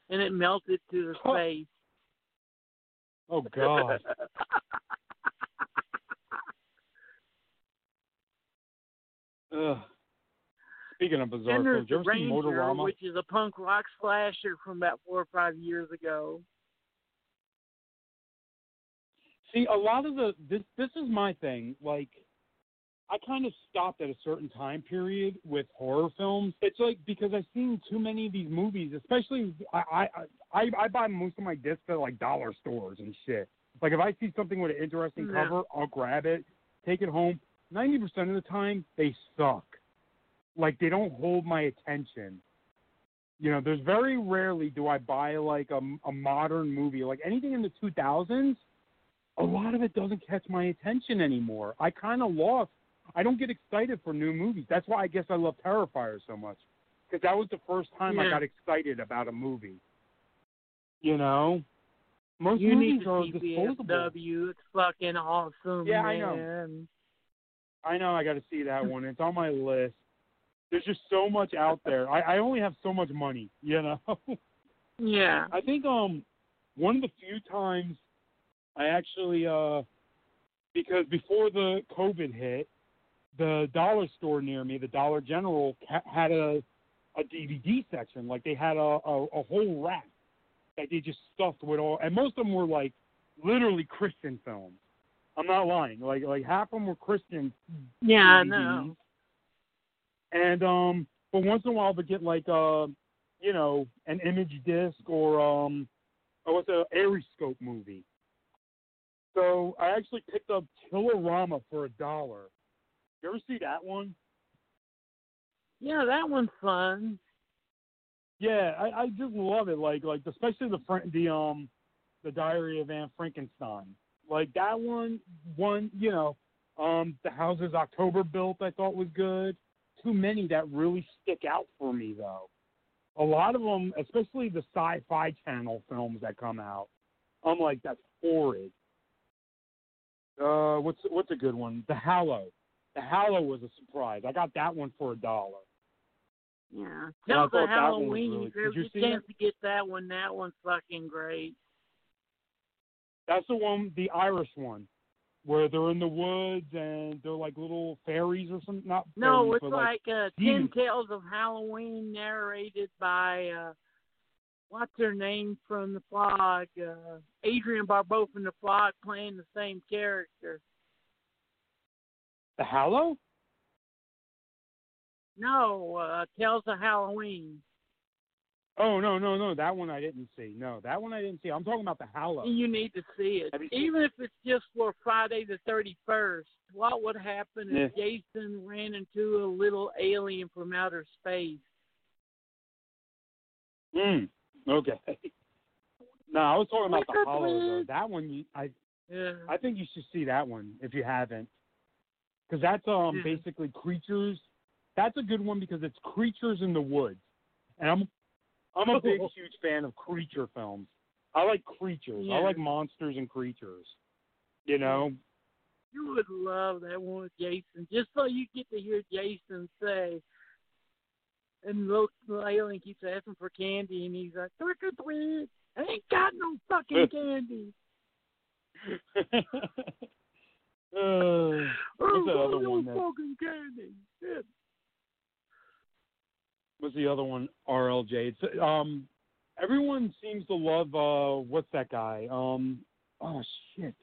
and it melted to his Oh. face. Oh God. Ugh. Speaking of bizarre films, you ever Ranger, Motorama? which is a punk rock slasher from about four or five years ago. See, a lot of the this this is my thing. Like, I kind of stopped at a certain time period with horror films. It's like because I've seen too many of these movies, especially I I I, I buy most of my discs at like dollar stores and shit. Like if I see something with an interesting Yeah. cover, I'll grab it, take it home. Ninety percent of the time, they suck. Like they don't hold my attention. You know, there's very rarely do I buy like a, a modern movie, like anything in the 2000s. A lot of it doesn't catch my attention anymore. I kind of lost. I don't get excited for new movies. That's why I guess I love Terrifier so much, because that was the first time I got excited about a movie. You know, most you movies need are see disposable. BFW. It's fucking awesome, Yeah, I know. I know I got to see that one. It's on my list. There's just so much out there. I, I only have so much money, you know. Yeah. I think um one of the few times I actually uh because before the COVID hit, the dollar store near me, the Dollar General, ha- had a a DVD section. Like they had a, a a whole rack that they just stuffed with all, and most of them were like literally Christian films. I'm not lying. Like like half of them were Christian Yeah, I DVDs. know. And um, but once in a while they get like uh, you know, an image disc or um, oh, what's a Ariscope movie. So I actually picked up Chillerama for a dollar. You ever see that one? Yeah, that one's fun. Yeah, I, I just love it. Like like especially the front the um the Diary of Anne Frankenstein. Like that one one you know um the houses October built I thought was good. Too many that really stick out for me though. A lot of them, especially the Sci-Fi Channel films that come out, I'm like that's horrid. Uh, what's what's a good one? The Hallow. The Hallow was a surprise. I got that one for a dollar. Yeah. Thought the that one was Halloween. really- if you ever get a chance to get that one, that one's fucking great. That's the one, the Irish one, where they're in the woods and they're like little fairies or something. Not No, fairies, it's but like, uh, Ten. Tales of Halloween, narrated by uh, what's her name from the Fog? Uh, Adrienne Barbeau from the Fog, playing the same character. The Hallow. No, uh, Tales of Halloween. Oh no no no, that one I didn't see. No, that one I didn't see. I'm talking about the Hallow. You need to see it, Have you seen- even if it's just for Friday the thirty first. What would happen if Jason ran into a little alien from outer space? Hmm. Okay. No, I was talking about the Hollow though. That one, you, I Yeah. I think you should see that one if you haven't, because that's um Yeah. basically creatures. That's a good one because it's creatures in the woods, and I'm I'm a big huge fan of creature films. I like creatures. I like monsters and creatures. You know, You would love that one with Jason, just so you get to hear Jason say. And the little alien keeps asking for candy, and he's like, "Trick or treat! I ain't got no fucking candy." uh, what's that other one? That, fucking candy. What's the other one? RLJ. It's um, everyone seems to love uh, what's that guy? Um, oh shit.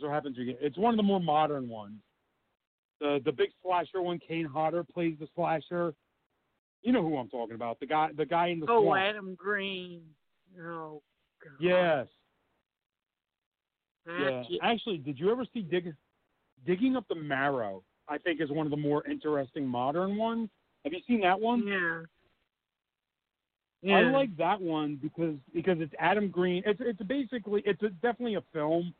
What happens again. It's one of the more modern ones. The the big slasher one. Kane Hodder plays the slasher. You know who I'm talking about. The guy the guy in the Oh, swamp. Adam Green. Oh, God. Yes. Yeah. Actually, did you ever see dig, digging up the marrow? I think is one of the more interesting modern ones. Have you seen that one? Yeah. I like that one because because it's Adam Green. It's it's basically it's a, definitely a film.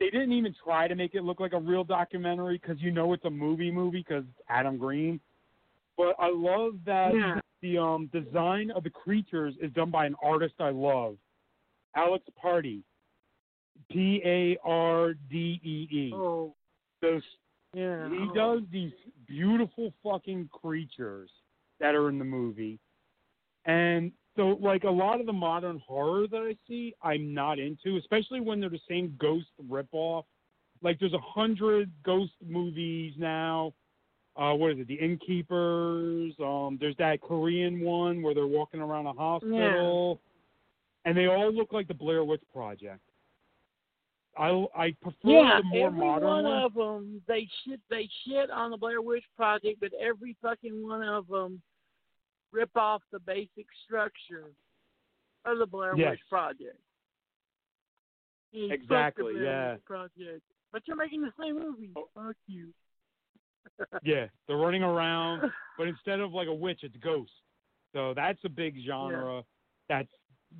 They didn't even try to make it look like a real documentary because you know it's a movie movie because Adam Green. But I love that Yeah. the um design of the creatures is done by an artist I love, Alex Pardee, P A R D E E. Oh, Those yeah. he oh. does these beautiful fucking creatures that are in the movie. And so like a lot of the modern horror that I see, I'm not into, especially when they're the same ghost ripoff. Like there's a hundred ghost movies now. uh, what is it? The Innkeepers. Um, there's that Korean one where they're walking around a hospital, and they all look like the Blair Witch Project. I I prefer Yeah, the more every modern one one. of them they shit they shit on the Blair Witch Project, but every fucking one of them rip off the basic structure of the Blair Yes. Witch Project. The Exactly, yeah. Project. But you're making the same movie. Oh. Fuck you. Yeah, they're running around, but instead of like a witch, it's ghost. So that's a big genre. That's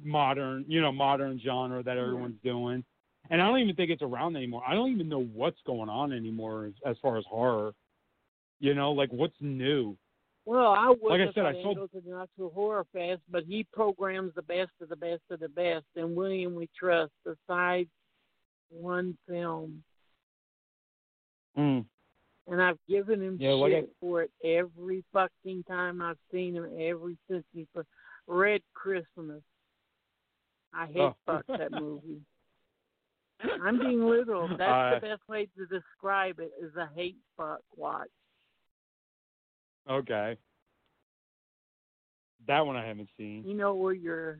modern, you know, modern genre that everyone's doing. And I don't even think it's around anymore. I don't even know what's going on anymore as, as far as horror. You know, like what's new? Well, I was Like I said, I sold- to the Knoxville Horror Fest, but he programs the best of the best of the best, and William we trust. Besides one film, Mm. and I've given him Yeah, like shit for it every fucking time I've seen him. Every since he put Red Christmas, I hate Oh. fuck that movie. I'm being literal. That's Uh, the best way to describe it is a hate fuck watch. Okay. That one I haven't seen. You know where you're.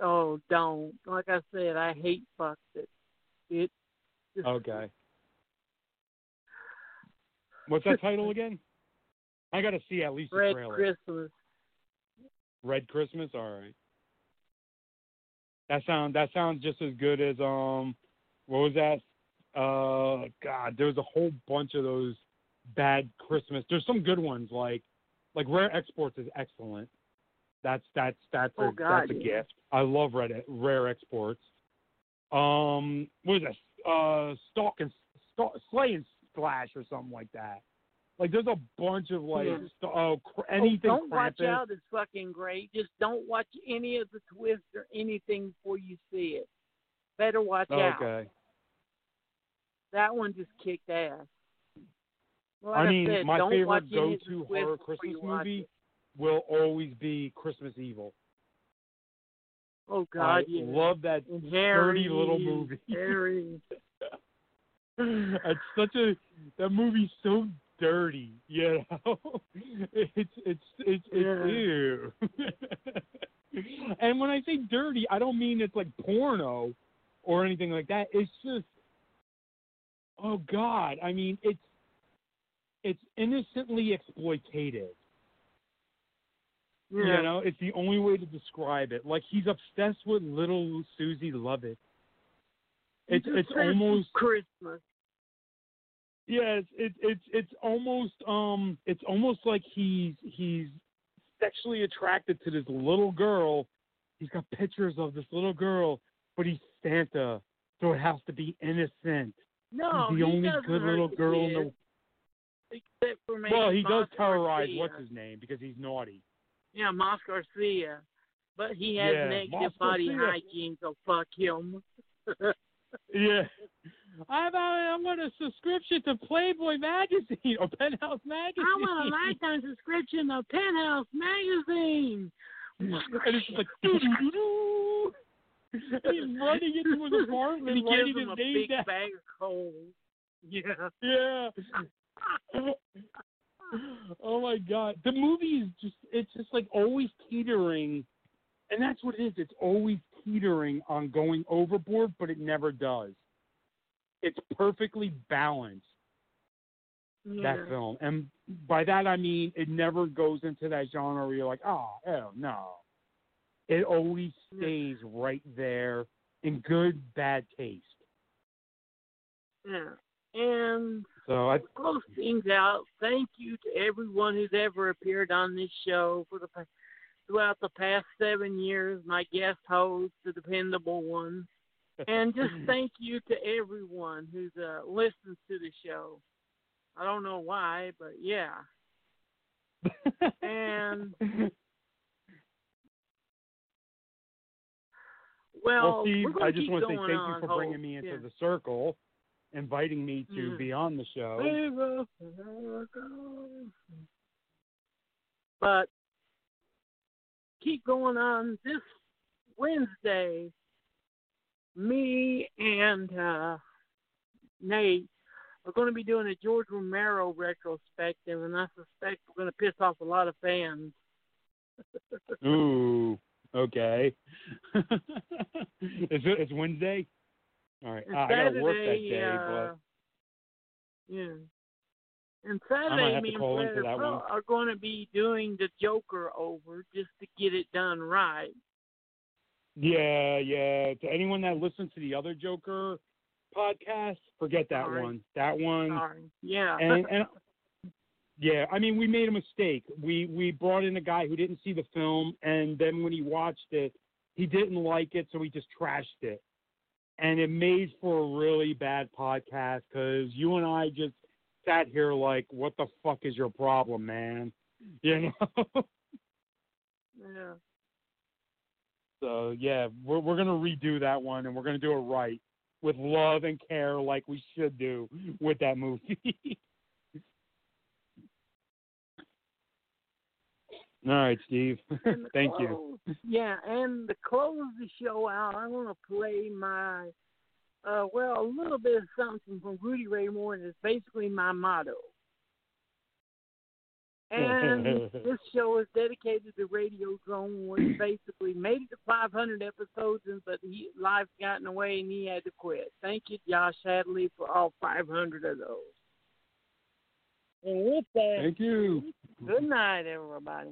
Oh, don't. Like I said, I hate fucked it. It. Just, Okay. What's that title again? I got to see at least Red trailer. Christmas. Red Christmas. All right. That sound that sounds just as good as um, what was that? Uh, God, there was a whole bunch of those bad Christmas. There's some good ones like like Rare Exports is excellent. That's that's that's a Oh, God, that's a yeah. gift. I love Red Rare Exports. Um, what is that? Uh, Stalk and Stalk, Slay and Splash or something like that. Like there's a bunch of like Yeah. st- oh, cr- anything oh, don't watch out. It's fucking great. Just don't watch any of the twists or anything before you see it. Better watch out. Okay. That one just kicked ass. Well, like I mean, said, my favorite watch any of the go-to horror Christmas movie will always be Christmas Evil. Oh God, I yeah. love that And dirty Harry, little movie. Harry. it's such a that movie's so dirty, you know. It's it's it's it's Yeah. ew. and when I say dirty, I don't mean it's like porno or anything like that. It's just oh god, I mean it's it's innocently exploitative. Yeah. You know, it's the only way to describe it. Like he's obsessed with little Susie Lovett. It's Just it's almost Christmas. yeah, it's it's it's it's almost um it's almost like he's he's sexually attracted to this little girl. He's got pictures of this little girl, but he's Santa, so it has to be innocent. No, he's the he only good little girl in the Except for maybe Well, he does terrorize Garcia. what's his name because he's naughty. Yeah, Moss Garcia. But he has Yeah, negative Moss body Garcia. hygiene, so fuck him. Yeah. I've I want a subscription to Playboy magazine or Penthouse magazine. I want a lifetime subscription to Penthouse magazine. and it's like He's running into his apartment, and he writing gives his him a name big down. bag of coal. Yeah. Yeah. oh my god, the movie is just—it's just like always teetering, and that's what it is. It's always teetering on going overboard, but it never does. It's perfectly balanced yeah. that film, and by that I mean it never goes into that genre where you're like, oh, hell no. It always stays right there in good bad taste. Yeah. And So I close things out. Thank you to everyone who's ever appeared on this show for the throughout the past seven years. My guest host, the dependable one, and just thank you to everyone who's uh, listens to the show. I don't know why, but yeah. And well, well, Steve, I just want to say thank you for bringing me into Yeah. the circle, inviting me to Yeah. be on the show. But keep going on this Wednesday. Me and uh, Nate we're going to be doing a George Romero retrospective, and I suspect we're going to piss off a lot of fans. Ooh, okay. it's it's Wednesday. All right, And uh, I gotta work that day, uh, yeah. And Saturday, me and Fred are, pro- are going to be doing the Joker over just to get it done right. yeah, yeah. To anyone that listens to the other Joker podcast, forget that Sorry. one. That one. Sorry. Yeah. and and yeah, I mean, we made a mistake. We we brought in a guy who didn't see the film, and then when he watched it, he didn't like it, so he just trashed it, and it made for a really bad podcast because you and I just sat here like, "What the fuck is your problem, man?" You know. yeah. so yeah, we're we're gonna redo that one, and we're gonna do it right with love and care, like we should do with that movie. All right, Steve. Thank you. Yeah, and to close the show out, I'm going to play my, uh, well, a little bit of something from Rudy Ray Moore, and it's basically my motto. And this show is dedicated to Radio Drone, which basically made it to 500 episodes, and but he, life got in the way and he had to quit. Thank you, Josh Hadley, for all 500 of those. And with that, Thank you. good night, everybody.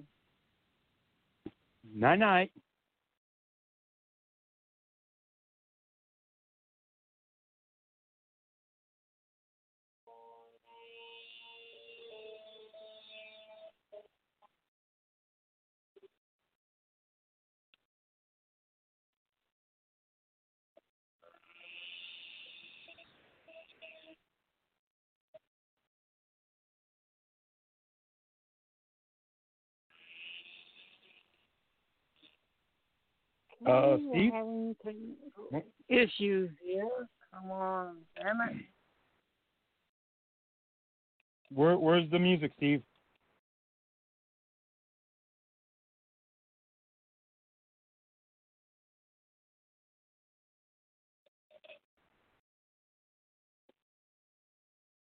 Night Uh, Steve? issues here. Come on, damn it. Where where's the music, Steve?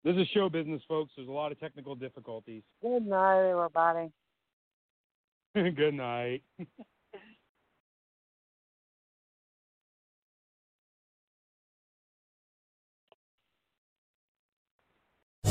This is show business, folks. There's a lot of technical difficulties. Good night, everybody. Good night.